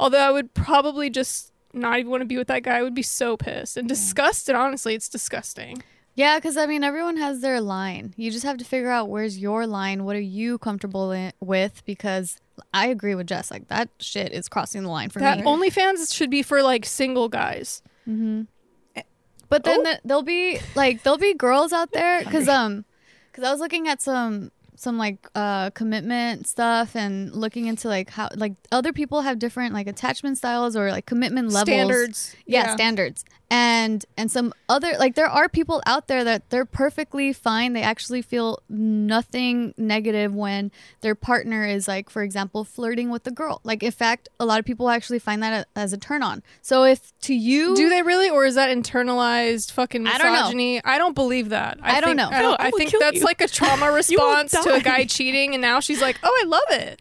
Although I would probably just not even want to be with that guy. I would be so pissed and disgusted. Honestly, it's disgusting. Yeah, because I mean, everyone has their line. You just have to figure out where's your line. What are you comfortable in, with? Because I agree with Jess. Like that shit is crossing the line for That me. OnlyFans should be for like single guys. Mm-hmm. But then Oh. the, there'll be like there'll be girls out there (laughs) because um because I was looking at some some like uh commitment stuff and looking into like how like other people have different like attachment styles or like commitment levels. Standards. yeah, standards and and some other like there are people out there that they're perfectly fine they actually feel nothing negative when their partner is like for example flirting with the girl like in fact a lot of people actually find that a- as a turn on so if to you Do they really, or is that internalized fucking misogyny I don't know. I don't believe that. I don't think- know. I, don't, I I think that's you. like a (laughs) trauma response to a guy cheating, and now she's like, "Oh, I love it."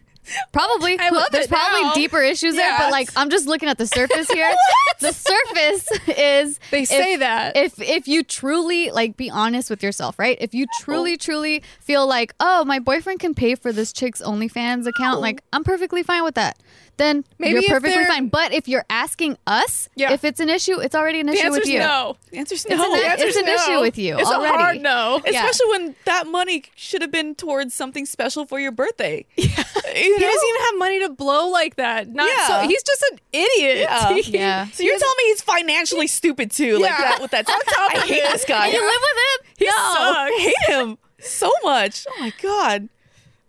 Probably. I love There's it probably now. deeper issues there, but like I'm just looking at the surface here. (laughs) the surface (laughs) is They say if- that. If if you truly like be honest with yourself, right? If you truly truly feel like, "Oh, my boyfriend can pay for this chick's OnlyFans account," like I'm perfectly fine with that. Then Maybe you're perfectly fine. But if you're asking us Yeah. if it's an issue, it's already an the issue answer's with you. no. The answer's It's no. an- The answer's it's an no. issue with you It's already. a hard no. Yeah. Especially when that money should have been towards something special for your birthday. (laughs) Yeah. You He doesn't even have money to blow like that. Not Yeah. so. He's just an idiot. Yeah. Yeah. (laughs) (laughs) So you're telling me he's financially stupid too, like Yeah. that with that. I hate this guy. You live with him? He no, sucks. I hate him so much. Oh my god.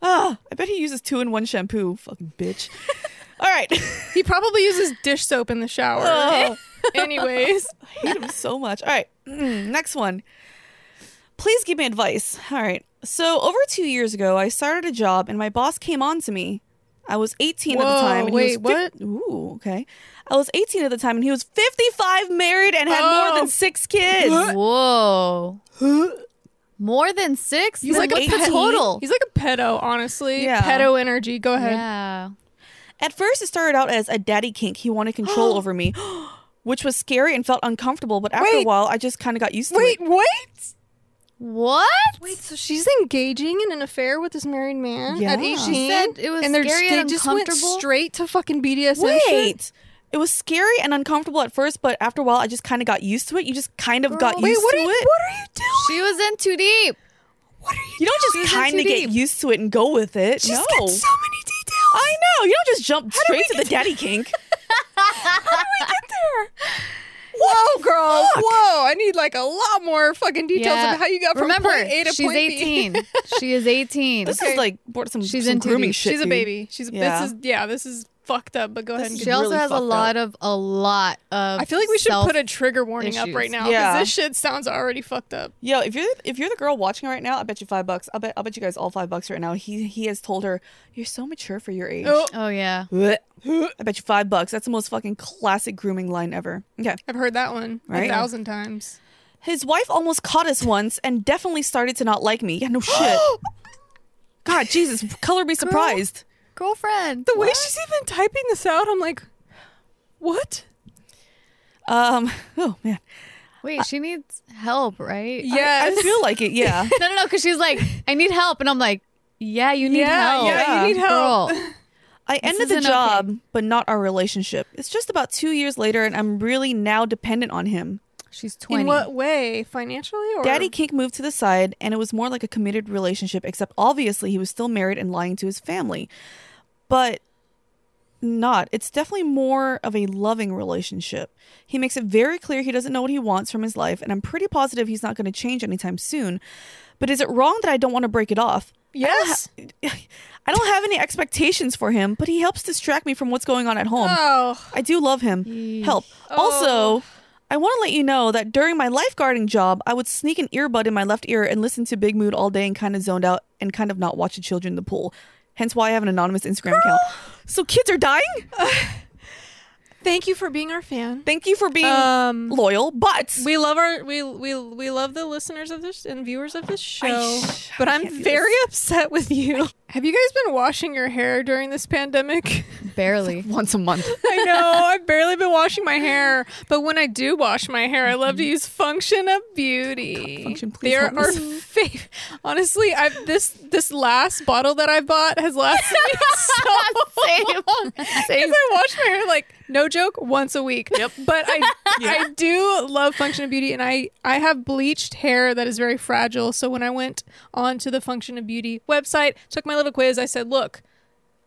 Ah, I bet he uses two in one shampoo. Fucking bitch. All right. (laughs) He probably uses dish soap in the shower. Oh, (laughs) Anyways, (laughs) I hate him so much. All right. Mm, next one. Please give me advice. All right. So over two years ago, I started a job, and my boss came on to me. I was 18 at the time. And wait, he was fif- Ooh, okay. I was 18 at the time, and he was 55, married, and had more Oh. than six kids. Whoa. More than six? He's Then like what's the 18. total. he's like a pedo. Honestly, Yeah. pedo energy. Go ahead. Yeah. At first, it started out as a daddy kink. He wanted control (gasps) over me, which was scary and felt uncomfortable. But after a while, I just kind of got used to Wait, it. wait. Wait. What? Wait, so she's engaging in an affair with this married man Yeah. at 18? She said it was and they're scary they and just went uncomfortable? straight to fucking BDSM shit? Wait. It was scary and uncomfortable at first, but after a while, I just kind of got used to it. You just kind of got Wait, used what to are you, it. what are you doing? She was in too deep. What are you you don't doing? just in kind too of get deep. used to it and go with it. She's no. got so many details. I know. You don't just jump did straight to the daddy (laughs) kink. How do we get there? Whoa, girl. Whoa. I need like a lot more fucking details Yeah. of how you got from Remember, point A to she's point B. 18. (laughs) she is 18. This Okay. is like some, She's some into grooming these. shit. She's a baby. She's Yeah. this is yeah, this is fucked up, but go ahead and is she get also really has a fucked lot of a lot of I feel like we should put a trigger warning up issues. right now because Yeah. this shit sounds already fucked up. Yo, if you're if you're the girl watching right now, I bet you five bucks. I'll bet I'll bet you guys all five bucks right now. He he has told her you're so mature for your age. Oh, Oh yeah. Blech. I bet you five bucks. That's the most fucking classic grooming line ever. Okay. I've heard that one Right? a thousand times. His wife almost caught us once and definitely started to not like me. Yeah, no (gasps) shit. (gasps) God, Jesus, color be surprised. Girlfriend. The way she's even typing this out, I'm like, what? Um, (laughs) oh man, Wait, she needs help, right? Yeah. I feel like it. Yeah, (laughs) No, no, no, because she's like, I need help. And I'm like, yeah, you need Yeah, help. yeah, you need help. Girl. (laughs) I ended the isn't okay. job, but not our relationship. It's just about two years later, and I'm really now dependent on him. She's 20. In what way? Financially or Daddy Kink moved to the side, and it was more like a committed relationship, except obviously he was still married and lying to his family. But not. It's definitely more of a loving relationship. He makes it very clear he doesn't know what he wants from his life, and I'm pretty positive he's not going to change anytime soon. But is it wrong that I don't want to break it off? Yes. (laughs) I don't have any expectations for him, but he helps distract me from what's going on at home. Oh. I do love him. Yeesh. Help. Oh. Also, I want to let you know that during my lifeguarding job, I would sneak an earbud in my left ear and listen to Big Mood all day and kind of zoned out and kind of not watch the children in the pool. Hence why I have an anonymous Instagram (gasps) account. So kids are dying? (sighs) Thank you for being our fan. Thank you for being Um loyal, but we love our we we we love the listeners of this and viewers of this show, sh- but I'm very upset with you. Have you guys been washing your hair during this pandemic? (laughs) Barely. once a month. (laughs) I know (laughs) I've barely been washing my hair, but when I do wash my hair, I love to mm-hmm. use Function of Beauty. Function, please They're our fav- Honestly, I've this this last bottle that I bought has lasted me so Same. long. Because I wash my hair like no joke once a week. Yep. But I (laughs) I do love Function of Beauty, and I I have bleached hair that is very fragile. So when I went onto the Function of Beauty website, took my little quiz, I said, look.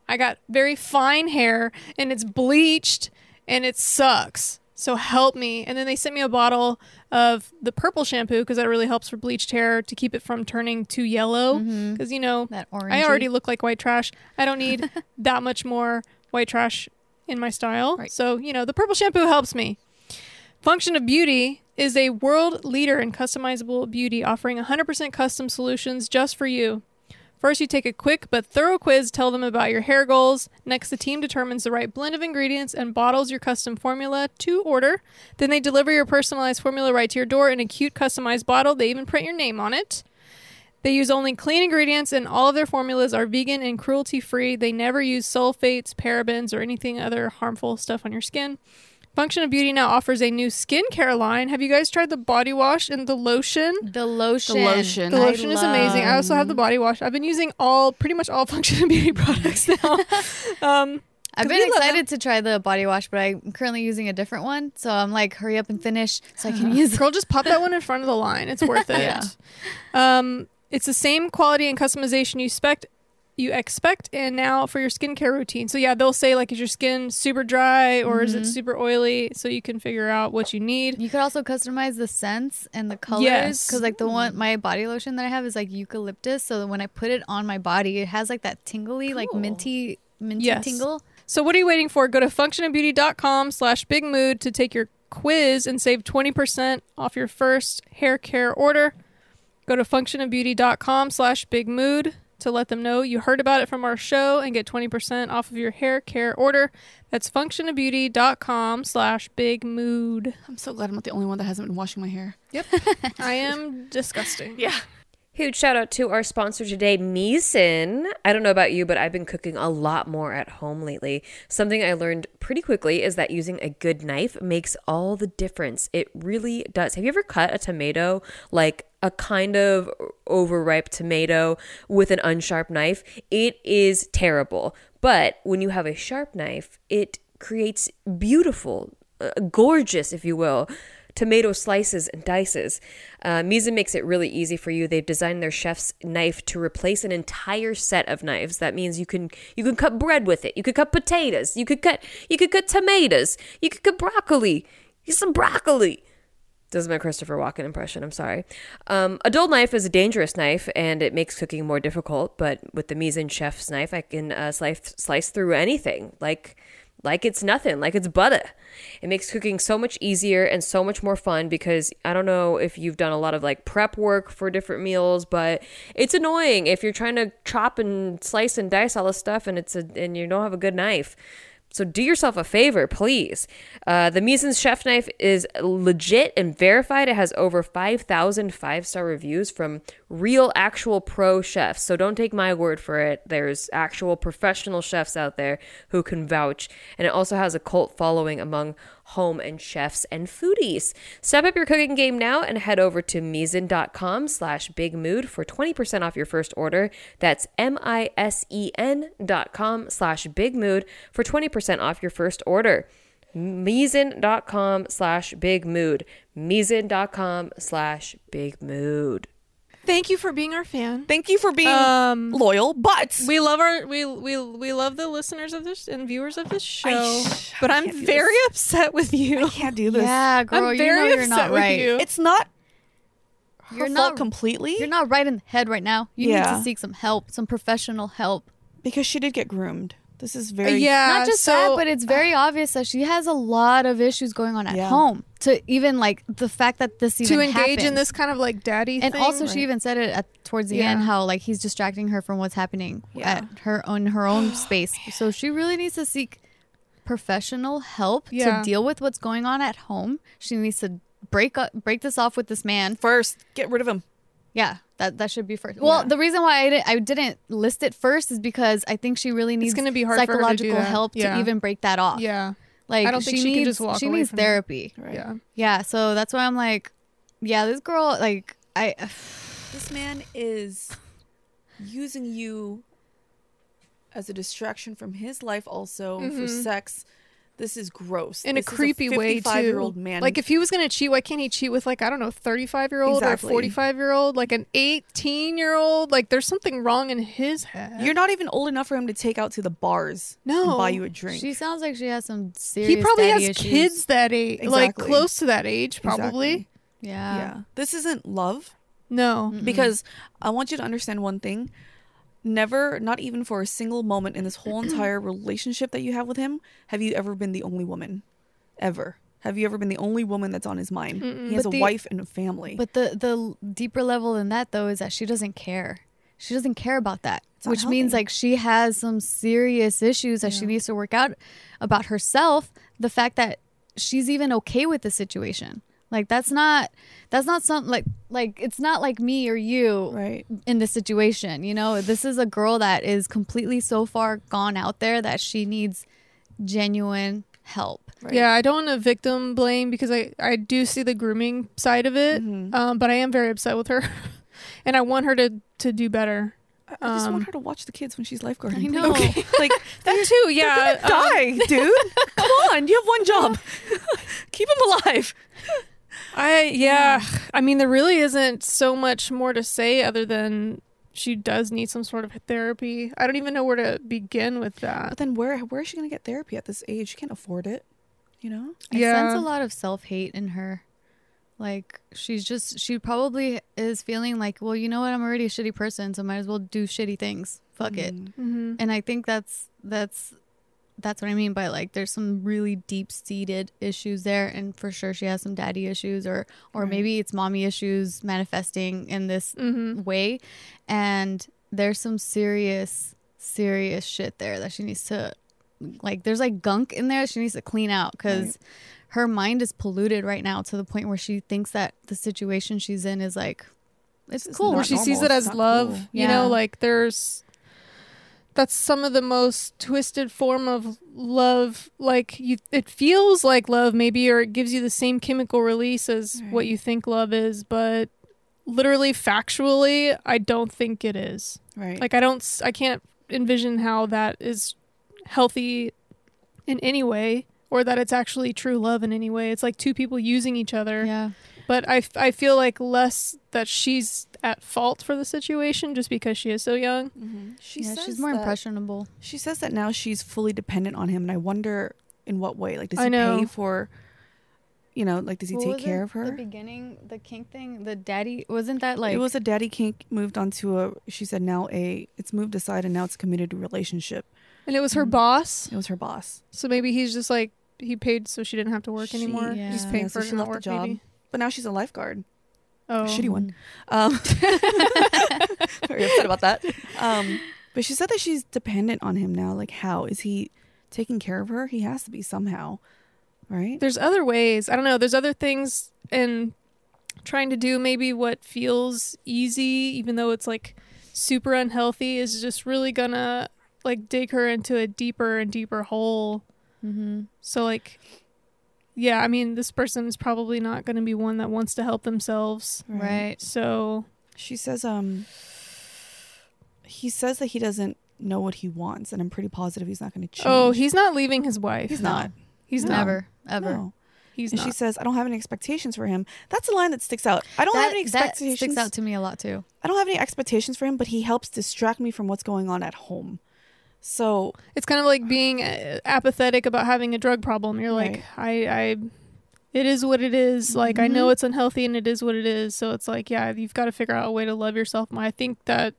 I got very fine hair and it's bleached and it sucks. So help me. And then they sent me a bottle of the purple shampoo because that really helps for bleached hair to keep it from turning too yellow. Mm-hmm. Because, you know, That orange. I already look like white trash. I don't need (laughs) that much more white trash in my style. Right. So, you know, the purple shampoo helps me. Function of Beauty is a world leader in customizable beauty, offering 100% custom solutions just for you. First, you take a quick but thorough quiz, tell them about your hair goals. Next, the team determines the right blend of ingredients and bottles your custom formula to order. Then they deliver your personalized formula right to your door in a cute customized bottle. They even print your name on it. They use only clean ingredients and all of their formulas are vegan and cruelty free. They never use sulfates, parabens, or anything other harmful stuff on your skin. Function of Beauty now offers a new skincare line. Have you guys tried the body wash and the lotion? The lotion. The lotion. The I lotion is amazing. I also have the body wash. I've been using all pretty much all (laughs) Function of Beauty products now. (laughs) um, I've been excited to try the body wash, but I'm currently using a different one. So I'm like, hurry up and finish so I can (sighs) use it. Girl, just pop that one in front of the line. It's worth (laughs) it. Yeah. Um, it's the same quality and customization you expect you expect and now for your skincare routine. So yeah, they'll say like is your skin super dry or is it Mhm. super oily so you can figure out what you need. You could also customize the scents and the colors. Yes. Because like the one, my body lotion that I have is like eucalyptus. So when I put it on my body, it has like that tingly, like minty, minty Yes. tingle. So what are you waiting for? Go to functionofbeauty.com slash big mood to take your quiz and save 20% off your first hair care order. Go to functionofbeauty.com slash big mood to let them know you heard about it from our show and get 20% off of your hair care order. That's functionofbeauty.com slash big mood. I'm so glad I'm not the only one that hasn't been washing my hair. Yep. (laughs) I am disgusting. Yeah. Huge shout out to our sponsor today, Misen. I don't know about you, but I've been cooking a lot more at home lately. Something I learned pretty quickly is that using a good knife makes all the difference. It really does. Have you ever cut a tomato like a kind of overripe tomato with an unsharp knife? It is terrible. But when you have a sharp knife, it creates beautiful, uh, gorgeous, if you will, tomato slices and dices. Uh, makes it really easy for you. They've designed their chef's knife to replace an entire set of knives. That means you can you can cut bread with it. You could cut potatoes. You could cut you could cut tomatoes. You could cut broccoli. Use some broccoli. Is my Christopher Walken impression. I'm sorry. Um, a dull knife is a dangerous knife, and it makes cooking more difficult. But with the Misen chef's knife, I can uh, slice slice through anything like like it's nothing, like it's butter. It makes cooking so much easier and so much more fun because I don't know if you've done a lot of like prep work for different meals, but it's annoying if you're trying to chop and slice and dice all this stuff and it's a and you don't have a good knife. So do yourself a favor, please. Uh, the Misen's chef knife is legit and verified. It has over 5,000 five-star reviews from real, actual pro chefs. So don't take my word for it. There's actual professional chefs out there who can vouch. And it also has a cult following among home and chefs and foodies. Step up your cooking game now and head over to Misen.com slash big mood for 20% off your first order. That's M-I-S-E-N dot com slash big mood for 20% off your first order. Misen.com slash big mood. Misen.com slash big mood. Thank you for being our fan. Thank you for being Um, loyal, but we love our we we we love the listeners of this and viewers of this show, I- but I I'm can't very upset with you. I can't do this. Yeah, girl, I'm you know very you're not with right. you. It's not her You're fault not- completely You're not right in the head right now. You need to seek some help, some professional help. because she did get groomed. This is very yeah, Not just so, that, but it's very (sighs) obvious that she has a lot of issues going on at Yeah. home. To even like the fact that this even to engage in this kind of like daddy and thing. also she even said it at towards the Yeah. end how like he's distracting her from what's happening Yeah. at her own her own (sighs) space so she really needs to seek professional help Yeah. to deal with what's going on at home she needs to break up break this off with this man first get rid of him. yeah that that should be first well Yeah. the reason why I, didn't I didn't list it first is because i think she really needs gonna be hard for her to psychological help Yeah. to even break that off yeah like I don't think she she needs can just walk she away needs from therapy Right. yeah yeah so that's why i'm like yeah this girl like i (sighs) This man is using you as a distraction from his life also for Mhm. sex. This is gross. in This a is creepy way too. year old man. Like if he was gonna cheat, why can't he cheat with like I don't know, thirty five year old Exactly. or forty five year old, like an eighteen year old? Like there's something wrong in his head. you're not even old enough for him to take out to the bars No. and buy you a drink. She sounds like she has some serious. he probably has issues. kids that age, like close to that age, probably. Exactly. Yeah. yeah. This isn't love No, because I want you to understand one thing. Never, not even for a single moment in this whole (clears throat) entire relationship that you have with him, have you ever been the only woman. Ever. Have you ever been the only woman that's on his mind? He has But a the- wife and a family. But the the deeper level than that though is that she doesn't care. She doesn't care about that, which means like she has some serious issues that she needs to work out about herself. The fact that she's even okay with the situation, like that's not that's not something like like it's not like me or you right. in this situation. You know, this is a girl that is completely so far gone out there that she needs genuine help. Right. Yeah, I don't want to victim blame because I, I do see the grooming side of it, Mhm. um, but I am very upset with her, (laughs) and I want her to to do better. I, I just Um, want her to watch the kids when she's lifeguarding. I know. Okay. (laughs) (laughs) like That too, yeah. um, die, dude. Come on, you have one job. Keep them alive. I yeah. I mean, there really isn't so much more to say other than she does need some sort of therapy. I don't even know where to begin with that. But then where where is she gonna get therapy at this age? She can't afford it. You know. I Yeah. sense a lot of self hate in her. Like she's just she probably is feeling like, well, you know what, I'm already a shitty person, so might as well do shitty things. Fuck it. Mm. Mm-hmm. And I think that's that's that's what I mean by like there's some really deep seated issues there and for sure she has some daddy issues or or Right. maybe it's mommy issues manifesting in this Mm-hmm. way and there's some serious serious shit there that she needs to like there's like gunk in there she needs to clean out because Right. her mind is polluted right now to the point where she thinks that the situation she's in is like it's This cool Where she sees it as love. cool. You Yeah. know, like there's that's some of the most twisted form of love. Like you, it feels like love, maybe, or it gives you the same chemical release as what you think love is, but literally, factually, I don't think it is. Right. Like I don't, i can't envision how that is healthy in any way, or that it's actually true love in any way. It's like two people using each other yeah but I, I feel like less that she's at fault for the situation just because she is so young. Mhm. She yeah says she's more that- impressionable She says that now she's fully dependent on him, and I wonder in what way. Like, does I he know. pay for? You know, like, does he What take care it? of her? The beginning, the kink thing, the daddy wasn't that like it was a daddy kink moved onto a. She said now a. It's moved aside and now it's a committed relationship. And it was her Mhm. boss, It was her boss, so maybe he's just like he paid so she didn't have to work She- anymore. Yeah. He's Yeah, paying so for her she to not left the work. job. Maybe. But now she's a lifeguard. Oh, shitty one. Um, (laughs) (laughs) very upset about that. Um, but she said that she's dependent on him now. Like, how is he taking care of her? He has to be somehow, right? There's other ways. I don't know. There's other things and trying to do maybe what feels easy, even though it's like super unhealthy, is just really gonna like dig her into a deeper and deeper hole. Mm-hmm. So like yeah, I mean this person is probably not going to be one that wants to help themselves. Right. So She says, um, he says that he doesn't know what he wants, and I'm pretty positive he's not going to change. Oh, he's not leaving his wife. he's No. not. He's not. Never, ever. No. He's And not. she says, I don't have any expectations for him. That's a line that sticks out. I don't have any that expectations. sticks out to me a lot too. I don't have any expectations for him, but he helps distract me from what's going on at home. So it's kind of like being uh, apathetic about having a drug problem. You're like, I, I, it is what it is. Like I know Mhm. it's unhealthy and it is what it is. So it's like, yeah, you've got to figure out a way to love yourself more. I think that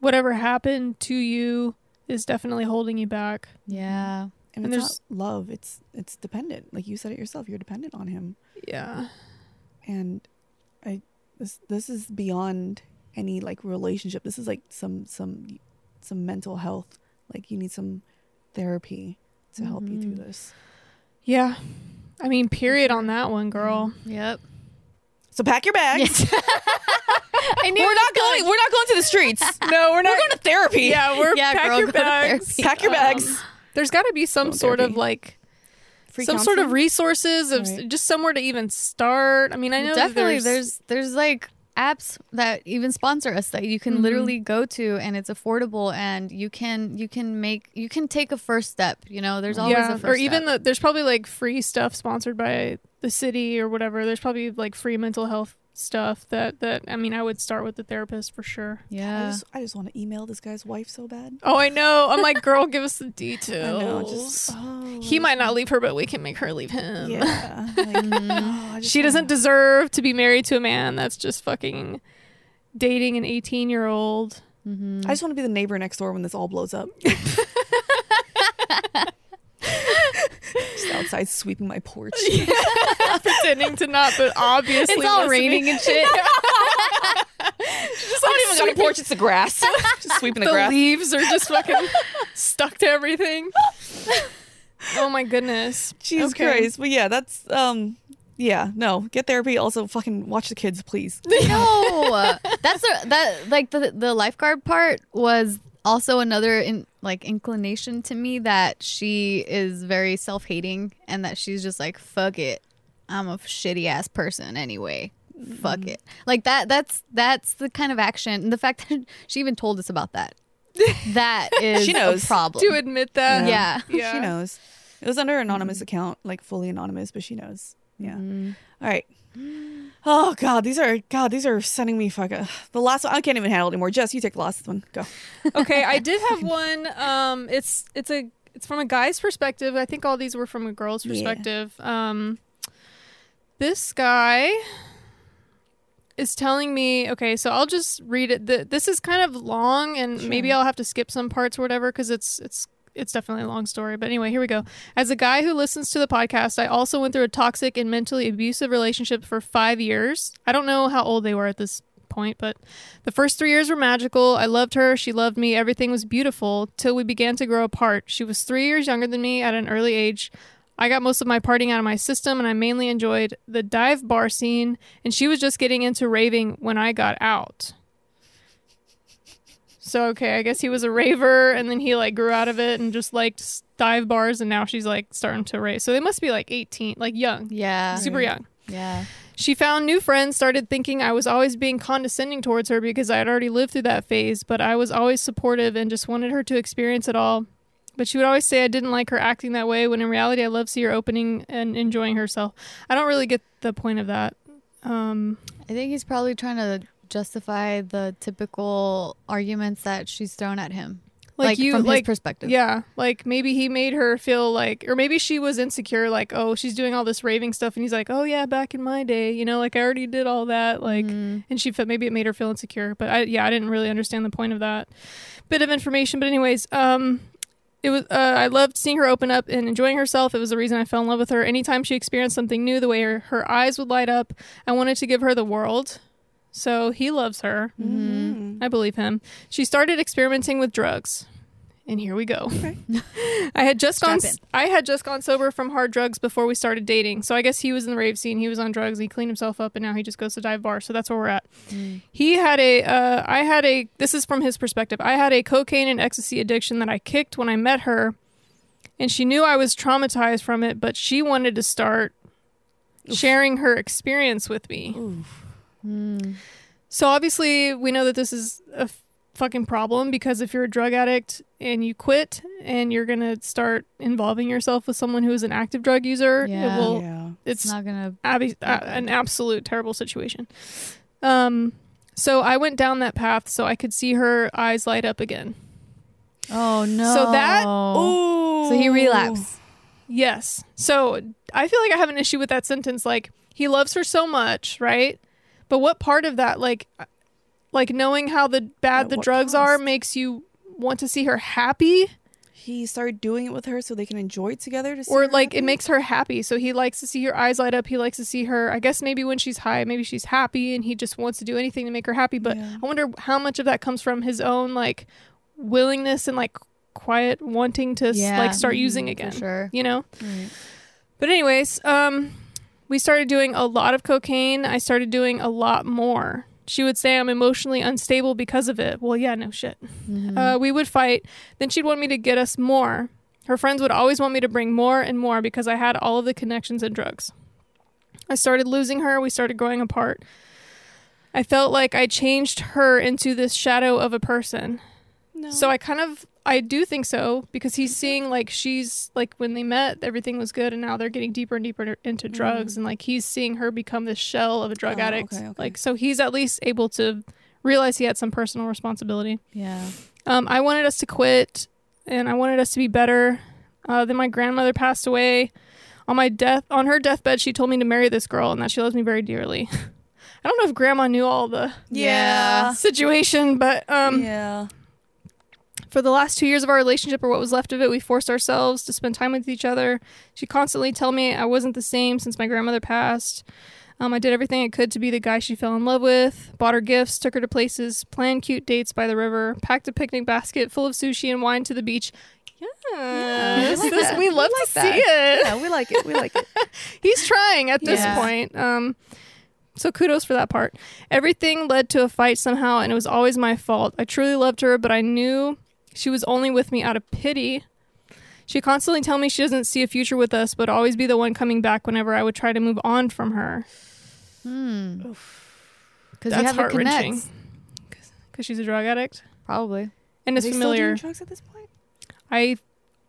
whatever happened to you is definitely holding you back. Yeah. and, And it's there's- not love. It's it's dependent. Like you said it yourself. You're dependent on him, Yeah. and I this this is beyond any like relationship. This is like some some some mental health. Like you need some therapy to help you through Mhm. this. Yeah. I mean, period on that one, girl. Yep. So pack your bags. (laughs) I knew We're not was going. We're not going to the streets. (laughs) No, we're not We're going to therapy. Yeah, we're Yeah, pack girl, your to bags. therapy. Pack your Um, bags. there's got to be some Go to sort of like Free some sort of resources of Right. just somewhere to even start. I mean, I know that definitely there's, there's there's like apps that even sponsor us that you can Mhm. literally go to and it's affordable and you can you can make you can take a first step you know there's always yeah, a first or even step. the, there's probably like free stuff sponsored by the city or whatever. There's probably like free mental health stuff that that I mean, I would start with the therapist for sure. I yeah just, I just want to email this guy's wife so bad. Oh, I know. I'm like, girl, give us the I details. know. Just oh, he might not leave her, but we can make her leave him. Yeah. (laughs) Like, (laughs) oh, I just she doesn't wanna- deserve to be married to a man that's just fucking dating an 18 year old. Mhm. I just want to be the neighbor next door when this all blows up. (laughs) just outside sweeping my porch. (laughs) (laughs) pretending to not, but obviously It's all listening. raining and shit. (laughs) Just not even got a porch; it's the grass. Just sweeping the, grass. The grass. leaves are just fucking stuck to everything. Oh my goodness. Jesus Okay. Christ! But yeah, that's um, yeah, no, get therapy. Also, fucking watch the kids, please. no, that's a, that like the the lifeguard part was also another in like inclination to me that she is very self hating and that she's just like fuck it, I'm a shitty ass person anyway. Fuck Mm-hmm. it, like that. That's that's the kind of action. And the fact that (laughs) she even told us about that, (laughs) that is She knows. a problem. To admit that. Yeah. Yeah. She knows. It was under an anonymous account, like fully anonymous, but she knows. Yeah. All right. (gasps) (sighs) (sighs) (sighs) Oh God, these are God. These are sending me fucking. The last one I can't even handle anymore. Jess, you take the last one. Go. (laughs) okay, I did have (laughs) one. Um, it's it's a it's from a guy's perspective. I think all these were from a girl's Yeah. perspective. Um, this guy is telling me. Okay, so I'll just read it. The, this is kind of long, and maybe I'll have to skip some parts or whatever because it's it's it's definitely a long story. But anyway, here we go. As a guy who listens to the podcast, I also went through a toxic and mentally abusive relationship for five years. I don't know how old they were at this point, but the first three years were magical. I loved her. She loved me. Everything was beautiful till we began to grow apart. She was three years younger than me at an early age. I got most of my partying out of my system, and I mainly enjoyed the dive bar scene, and she was just getting into raving when I got out. So, okay, I guess he was a raver, and then he like grew out of it and just liked dive bars, and now she's like starting to rave. So they must be like 18, like young, yeah, super young. yeah. She found new friends, started thinking I was always being condescending towards her because I had already lived through that phase, but I was always supportive and just wanted her to experience it all. But she would always say I didn't like her acting that way when in reality I love see her opening and enjoying herself. I don't really get the point of that. Um, I think he's probably trying to justify the typical arguments that she's thrown at him, like, like, you, from like his perspective. Yeah, like maybe he made her feel like, or maybe she was insecure, like, oh, she's doing all this raving stuff, and he's like, oh yeah, back in my day, you know, like I already did all that, like, Mm-hmm. and she felt maybe it made her feel insecure, but I, yeah, I didn't really understand the point of that bit of information. But anyways, um, it was, uh, I loved seeing her open up and enjoying herself. It was the reason I fell in love with her. Anytime she experienced something new, the way her, her eyes would light up, I wanted to give her the world. So he loves her. Mm-hmm. I believe him. She started experimenting with drugs. And here we go. (laughs) I had just gone in. I had just gone sober from hard drugs before we started dating. So I guess he was in the rave scene, he was on drugs, he cleaned himself up and now he just goes to dive bar. So that's where we're at. He had a uh, I had a this is from his perspective. I had a cocaine and ecstasy addiction that I kicked when I met her. And she knew I was traumatized from it, but she wanted to start sharing her experience with me. So obviously, we know that this is a fucking problem because if you're a drug addict and you quit and you're gonna start involving yourself with someone who is an active drug user, Yeah. it will. yeah. It's It's not gonna. abby- uh, an absolute terrible situation. Um, so I went down that path so I could see her eyes light up again. Oh no! So that- Oh. So he relapsed. Yes. So I feel like I have an issue with that sentence. Like he loves her so much, right? But what part of that, like, like knowing how the bad At the what drugs are, makes you want to see her happy, He started doing it with her so they can enjoy it together. To see or her like it makes her happy. So he likes to see her eyes light up. He likes to see her. I guess maybe when she's high, maybe she's happy, and he just wants to do anything to make her happy. But Yeah. I wonder how much of that comes from his own like willingness and like quiet wanting to Yeah. like start using Mhm, again. for sure. You know. Right. But anyways, um, we started doing a lot of cocaine. I started doing a lot more. She would say I'm emotionally unstable because of it. Well, yeah, no shit. Mm-hmm. Uh, we would fight. Then she'd want me to get us more. Her friends would always want me to bring more and more because I had all of the connections and drugs. I started losing her. We started growing apart. I felt like I changed her into this shadow of a person. No. So I kind of I do think so because he's seeing like she's like when they met everything was good and now they're getting deeper and deeper into drugs and like he's seeing her become this shell of a drug Oh, addict. okay, okay. Like so he's at least able to realize he had some personal responsibility. Yeah. Um, I wanted us to quit and I wanted us to be better. Uh, then my grandmother passed away. On my death, on her deathbed, she told me to marry this girl and that she loves me very dearly. (laughs) I don't know if grandma knew all the yeah. situation, but um, yeah. For the last two years of our relationship, or what was left of it, we forced ourselves to spend time with each other. She constantly tell me I wasn't the same since my grandmother passed. Um, I did everything I could to be the guy she fell in love with. Bought her gifts, took her to places, planned cute dates by the river, packed a picnic basket full of sushi and wine to the beach. Yes, we like we We like to that. see it. Yeah, we like it. We like it. (laughs) He's trying at this Yeah. point. Um, so kudos for that part. Everything led to a fight somehow, and it was always my fault. I truly loved her, but I knew she was only with me out of pity. She constantly tell me she doesn't see a future with us, but always be the one coming back whenever I would try to move on from her. Hmm. Because That's you have the heart-wrenching. Because she's a drug addict Probably. and Are it's they still familiar. doing drugs at this point? I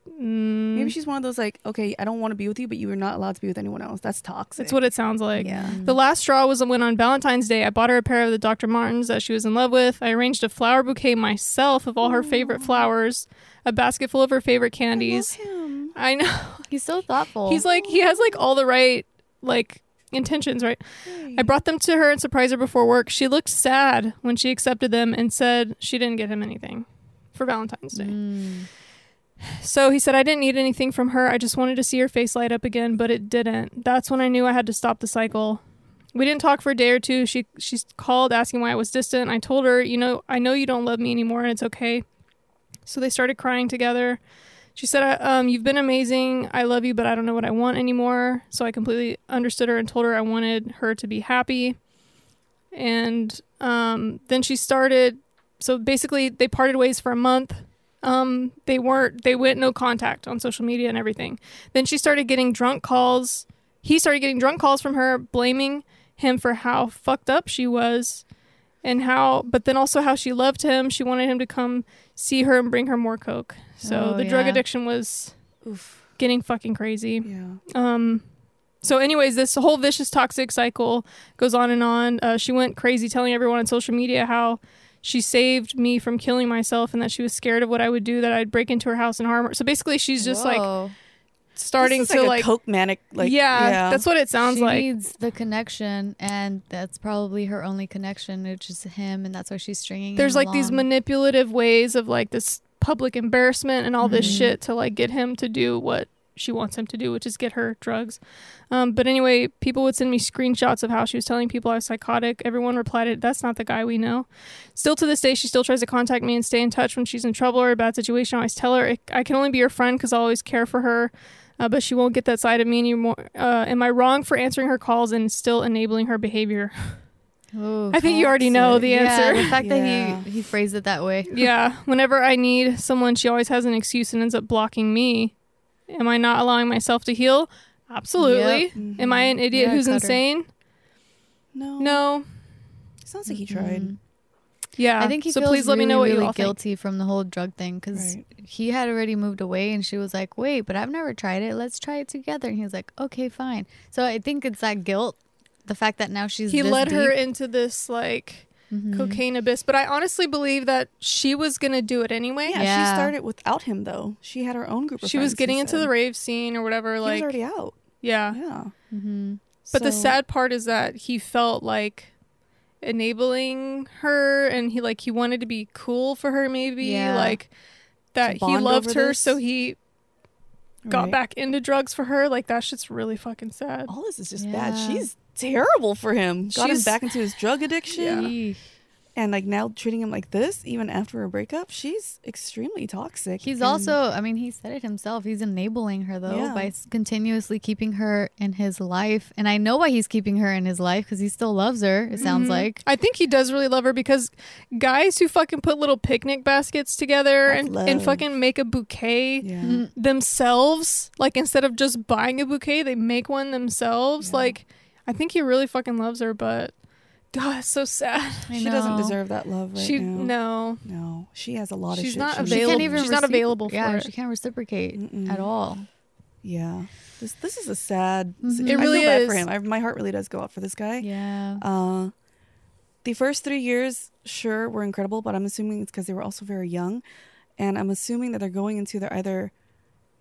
mm, Maybe she's one of those like, okay, I don't want to be with you, but you are not allowed to be with anyone else. That's toxic. that's what it sounds like. Yeah. The last straw was when on Valentine's Day I bought her a pair of the Dr. Martens that she was in love with. I arranged a flower bouquet myself of all her favorite flowers, a basket full of her favorite candies. him. I know. (laughs) He's so thoughtful. He's like he has like all the right like intentions, right? I brought them to her and surprised her before work. She looked sad when she accepted them and said she didn't get him anything for Valentine's Day. Mm. So he said, I didn't need anything from her. I just wanted to see her face light up again, but it didn't. That's when I knew I had to stop the cycle. We didn't talk for a day or two. She she called asking why I was distant. I told her, you know, I know you don't love me anymore, and it's okay. So they started crying together. She said, um, "You've been amazing. I love you, but I don't know what I want anymore." So I completely understood her and told her I wanted her to be happy. And um, then she started. So basically, they parted ways for a month um they weren't they went no contact on social media and everything. Then she started getting drunk calls. He started getting drunk calls from her blaming him for how fucked up she was and how but then also how she loved him. She wanted him to come see her and bring her more coke. So Oh, the drug addiction was Oof. getting fucking crazy. Yeah. um so anyways this whole vicious toxic cycle goes on and on. Uh, she went crazy telling everyone on social media how she saved me from killing myself and that she was scared of what i would do that i'd break into her house and harm her so basically she's just like starting This is to like, like, a coke manic. Like yeah, that's what it sounds she like needs the connection, and that's probably her only connection, which is him, and that's why she's stringing. there's him like these manipulative ways of like this public embarrassment and all this Mhm. shit to like get him to do what she wants him to do which is get her drugs. Um, but anyway people would send me screenshots of how she was telling people i was psychotic. Everyone replied it, that's not the guy we know. Still to this day she still tries to contact me and stay in touch when she's in trouble or a bad situation. I always tell her i can only be your friend because i always care for her uh, but she won't get that side of me anymore uh, am i wrong for answering her calls and still enabling her behavior? Ooh, i think you already know the yeah, answer. the fact Yeah. that he he phrased it that way. yeah, whenever I need someone, she always has an excuse and ends up blocking me. Am I not allowing myself to heal? Absolutely. Yep. Am I an idiot Yeah, who's insane? No. No. Sounds like he tried. Mhm. Yeah. I think he so feels please let really, me know what really you all think. guilty from the whole drug thing because Right. he had already moved away and she was like, "Wait, but I've never tried it. Let's try it together." And he was like, "Okay, fine." So I think it's that guilt, the fact that now she's He this led her into this like Mhm. cocaine abyss, but I honestly believe that she was gonna do it anyway. Yeah, Yeah. she started without him though. She had her own group of She was getting into said. the rave scene or whatever. He like, was already out. yeah. Yeah. Mhm. But the sad part is that he felt like enabling her and he like he wanted to be cool for her maybe Yeah. like that he loved her this? so he got Right. back into drugs for her like that shit's really fucking sad All this is just bad. She's terrible for him. Got She's- him back into his drug addiction. Yeah. Eesh. And like now treating him like this, even after a breakup, she's extremely toxic. He's and- also, I mean, he said it himself. He's enabling her though Yeah. by s- continuously keeping her in his life, and I know why he's keeping her in his life because he still loves her. It sounds Mhm. like. I think he does really love her because guys who fucking put little picnic baskets together That's and, and love. fucking make a bouquet Yeah. Mm, themselves, like instead of just buying a bouquet, they make one themselves. Yeah. Like, I think he really fucking loves her, but (laughs) God, it's so sad. I She doesn't deserve that love right she now. no, No, she has a lot of She's shit. not she needs She available. can't even She's not recipro- available for yeah, it. she can't reciprocate Mm-mm. at all. Yeah, this this is a sad. Mhm. situ- It I really feel bad for is. him. I, my heart really does go out for this guy. Yeah. Uh, the first three years, sure, were incredible, but I'm assuming it's because they were also very young, and I'm assuming that they're going into their either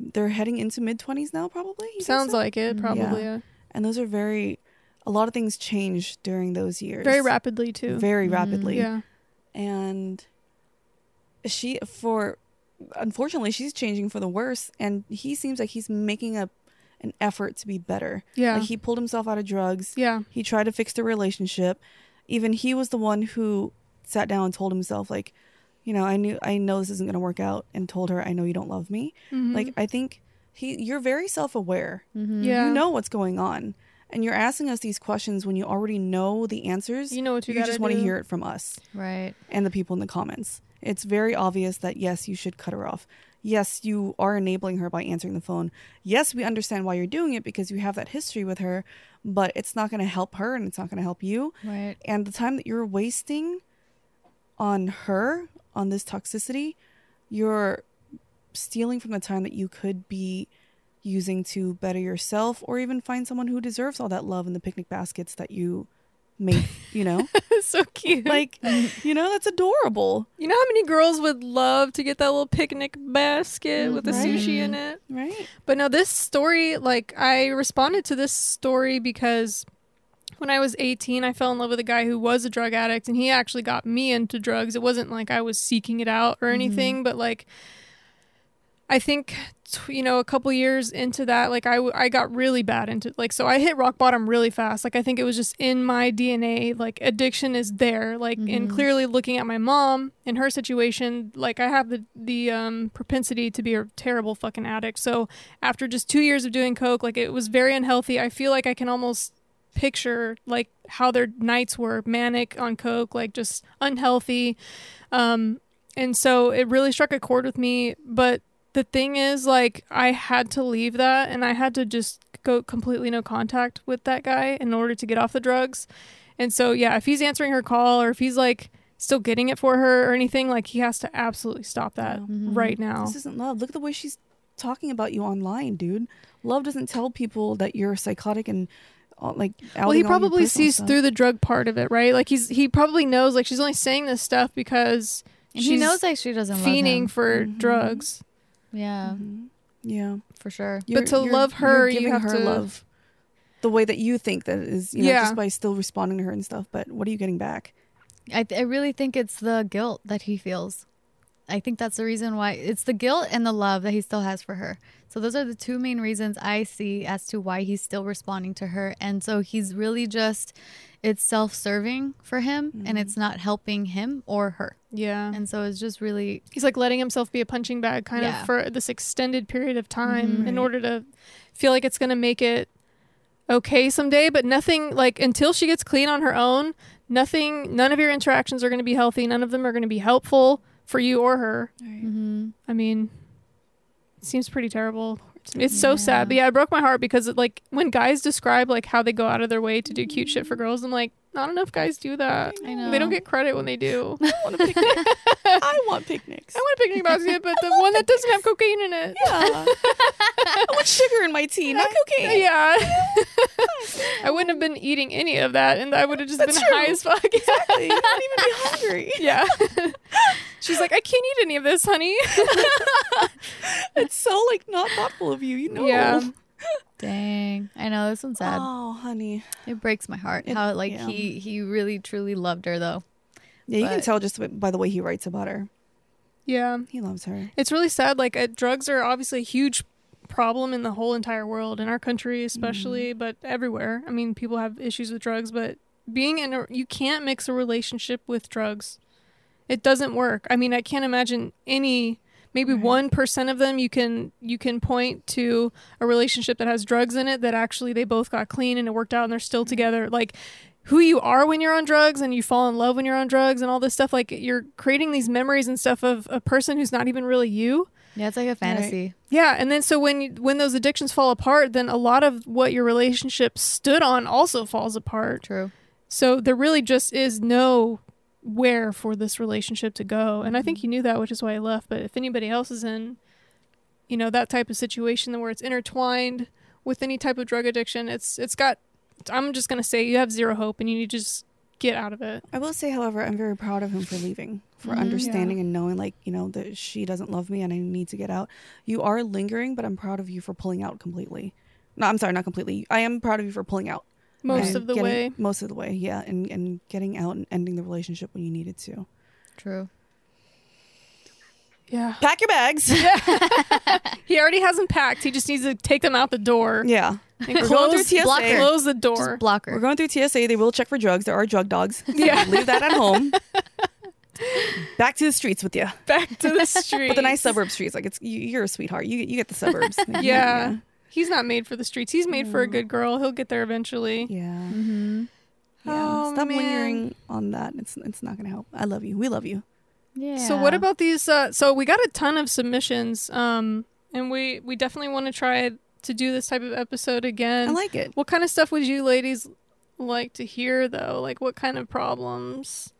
they're heading into mid twenties now, probably. You think sounds so? like it. Mhm. Probably, Yeah. yeah. and those are very. A lot of things changed during those years. very rapidly too. Very Mhm. rapidly. Yeah, and she for unfortunately she's changing for the worse and he seems like he's making a an effort to be better. Yeah. Like he pulled himself out of drugs. Yeah. He tried to fix the relationship. Even he was the one who sat down and told himself like, you know, I knew I know this isn't going to work out and told her I know you don't love me. Mhm. Like I think he you're very self-aware. yeah. You know what's going on. And you're asking us these questions when you already know the answers. You know what you, you just want to hear it from us Right. and the people in the comments. It's very obvious that yes, you should cut her off. Yes, you are enabling her by answering the phone. Yes, we understand why you're doing it because you have that history with her, but it's not going to help her and it's not going to help you. Right. And the time that you're wasting on her, on this toxicity, you're stealing from the time that you could be using to better yourself or even find someone who deserves all that love in the picnic baskets that you make, you know? (laughs) so cute. like, you know, that's adorable. you know how many girls would love to get that little picnic basket with the Right. sushi in it? Right? But no, this story, like, I responded to this story because when I was 18, I fell in love with a guy who was a drug addict, and he actually got me into drugs. It wasn't like I was seeking it out or mm-hmm. anything, but like, I think, you know, a couple years into that, like, I, I got really bad into like, so I hit rock bottom really fast. Like, I think it was just in my DNA. Like, addiction is there. Like, and clearly looking at my mom in her situation, like, I have the, the um, propensity to be a terrible fucking addict. So, after just two years of doing coke like it was very unhealthy i feel like i can almost picture like how their nights were manic on coke like just unhealthy um and so it really struck a chord with me but the thing is like i had to leave that and i had to just go completely no contact with that guy in order to get off the drugs and so yeah if he's answering her call or if he's like still getting it for her or anything like he has to absolutely stop that Yeah. right now This isn't love. Look at the way she's talking about you online, dude. Love doesn't tell people that you're psychotic and uh, like. well he outing all your probably sees stuff. through the drug part of it right like he's he probably knows like she's only saying this stuff because And she's he knows like she doesn't love fiending him. for Mhm. drugs Yeah, Mhm. Yeah, for sure. You're- to you're- love her, you have her to- love the way that you think that is, you know, Yeah. just by still responding to her and stuff. But what are you getting back? I, th- I really think it's the guilt that he feels. I think that's the reason why it's the guilt and the love that he still has for her. So those are the two main reasons I see as to why he's still responding to her. And so he's really just it's self-serving for him and it's not helping him or her. yeah And so it's just really he's like letting himself be a punching bag kind Yeah. of for this extended period of time Mhm. in order to feel like it's going to make it okay someday but nothing like until she gets clean on her own nothing none of your interactions are going to be healthy none of them are going to be helpful for you or her mhm. i mean it seems pretty terrible it's so Yeah. sad but yeah it broke my heart because it, like when guys describe like how they go out of their way to do cute shit for girls i'm like not enough guys do that I know. they don't get credit when they do (laughs) I want a picnic. (laughs) I want picnics. I want a picnic basket, but the one that (laughs) doesn't have cocaine in it. Yeah. I want sugar in my tea, not cocaine. Yeah. I wouldn't have been eating any of that, and I would have just That's been high true. as fuck. Exactly. You don't even be hungry. yeah. She's like, I can't eat any of this, honey. It's so like not thoughtful of you. You know. Yeah. Dang. I know this one's sad. Oh, honey. It breaks my heart It- how like yeah. he he really truly loved her though. Yeah, you can tell just by the way he writes about her. Yeah. He loves her. It's really sad. Like, uh, drugs are obviously a huge problem in the whole entire world, in our country especially, but everywhere. I mean, people have issues with drugs, but being in a, you can't mix a relationship with drugs. It doesn't work. I mean, I can't imagine any maybe Right. one percent of them you can you can point to a relationship that has drugs in it that actually they both got clean and it worked out and they're still mm-hmm. together. Like who you are when you're on drugs and you fall in love when you're on drugs and all this stuff like you're creating these memories and stuff of a person who's not even really you Yeah, it's like a fantasy. yeah and then so when you, when those addictions fall apart then a lot of what your relationship stood on also falls apart True. so there really just is no where for this relationship to go and i think he knew that which is why he left but if anybody else is in you know that type of situation where it's intertwined with any type of drug addiction it's it's got i'm just going to say you have zero hope and you need to just get out of it I will say, however, I'm very proud of him for leaving, for Mhm. understanding and knowing, like, you know, that she doesn't love me and I need to get out. You are lingering, but I'm proud of you for pulling out completely. No, I'm sorry, not completely. I am proud of you for pulling out. Most of the getting- way Most of the way, yeah. And, and getting out and ending the relationship when you needed to. True. Yeah. Pack your bags. (laughs) (laughs) He already has them packed. He just needs to take them out the door. yeah. And We're going through close, close the door. Just block We're going through TSA. They will check for drugs. There are drug dogs. (laughs) Yeah. Leave that at home. Back to the streets with you. Back to the streets But the nice suburb streets, like it's you, you're a sweetheart. You you get the suburbs. Yeah. He's not made for the streets. He's made Mm. for a good girl. He'll get there eventually. Yeah. Mm-hmm. Yeah. Oh, Stop man. lingering on that. It's it's not gonna help. I love you. We love you. Yeah. So what about these uh so we got a ton of submissions um and we we definitely want to try to do this type of episode again. I like it. what kind of stuff would you ladies like to hear though? Like what kind of problems?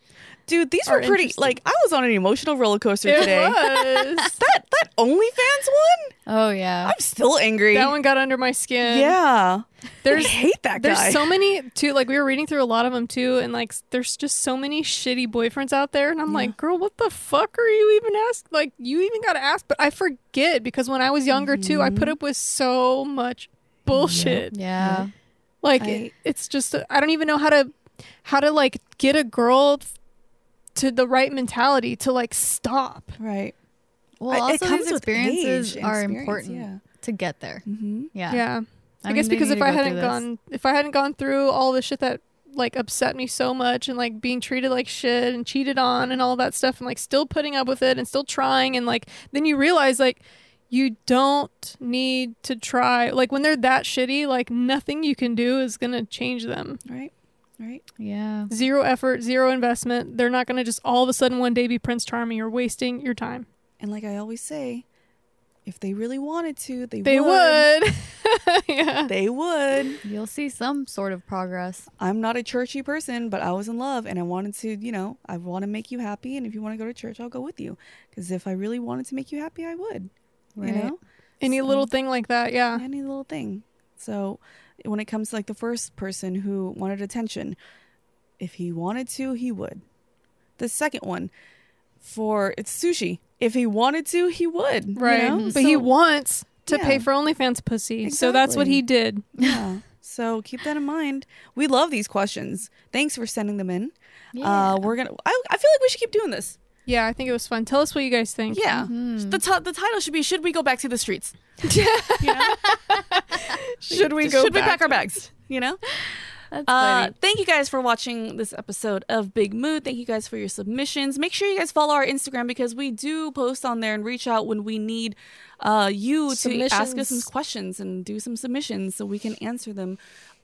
Dude, these were pretty like I was on an emotional roller coaster It today. (laughs) was. That that OnlyFans one? Oh yeah. I'm still angry. that one got under my skin. Yeah. There's I hate that guy. There's so many too. Like we were reading through a lot of them too, and like there's just so many shitty boyfriends out there. And I'm like, girl, what the fuck are you even ask? Like you even got to ask. But I forget because when I was younger too, I Mm-hmm. put up with so much bullshit. yeah. Like I- it, it's just I don't even know how to how to like get a girl to the right mentality to like stop. right. Well, I- it also comes these with experiences age are experience, important yeah. to get there. Mm-hmm. Yeah. Yeah. I, mean, guess they because if I go hadn't gone if I hadn't gone through all the shit that like upset me so much and like being treated like shit and cheated on and all that stuff and like still putting up with it and still trying and like then you realize like you don't need to try like when they're that shitty like nothing you can do is going to change them Right. Right. Yeah. zero effort zero investment they're not going to just all of a sudden one day be prince charming you're wasting your time And like I always say, if they really wanted to, they, they would. would (laughs) yeah They would. You'll see some sort of progress. I'm not a churchy person, but I was in love and I wanted to, you know, I want to make you happy. And if you want to go to church, I'll go with you. Because if I really wanted to make you happy, I would. Right. You know? any So- little thing like that yeah Any little thing. So when it comes to like the first person who wanted attention, if he wanted to, he would. The second one, for it's sushi. If he wanted to, he would. you Right. know? But he wants to Yeah. pay for OnlyFans pussy. So that's what he did. yeah. So keep that in mind. We love these questions. Thanks for sending them in. Yeah. Uh, we're gonna. I, I feel like we should keep doing this. Yeah, I think it was fun. Tell us what you guys think. Yeah. Mhm. The ti- the title should be "Should we go back to the streets?" (laughs) Should we go Should we back pack our bags? You know. That's Uh, thank you guys for watching this episode of Big Mood. Thank you guys for your submissions. Make sure you guys follow our Instagram because we do post on there and reach out when we need uh, you to ask us some questions and do some submissions so we can answer them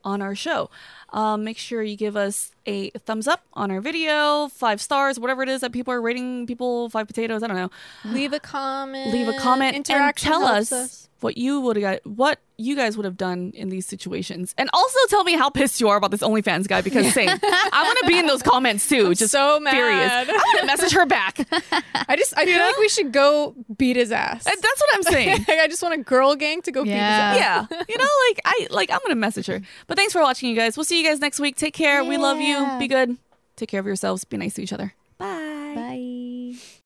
on our show. Um, make sure you give us a thumbs up on our video, five stars, whatever it is that people are rating people, five potatoes. I don't know. Leave a comment. Leave a comment and Interaction tell helps us, what you would have what you guys would have done in these situations, and also tell me how pissed you are about this OnlyFans guy because same, I want to be in those comments too. I'm just so mad. furious. I want to message her back. (laughs) I just I feel know? like we should go beat his ass. that's what I'm saying. (laughs) I just want a girl gang to go Yeah. beat his ass. Yeah, you know, like I like I'm gonna message her. But thanks for watching, you guys. We'll see you guys next week. Take care. We love you. Be good. Take care of yourselves. Be nice to each other. Bye. Bye.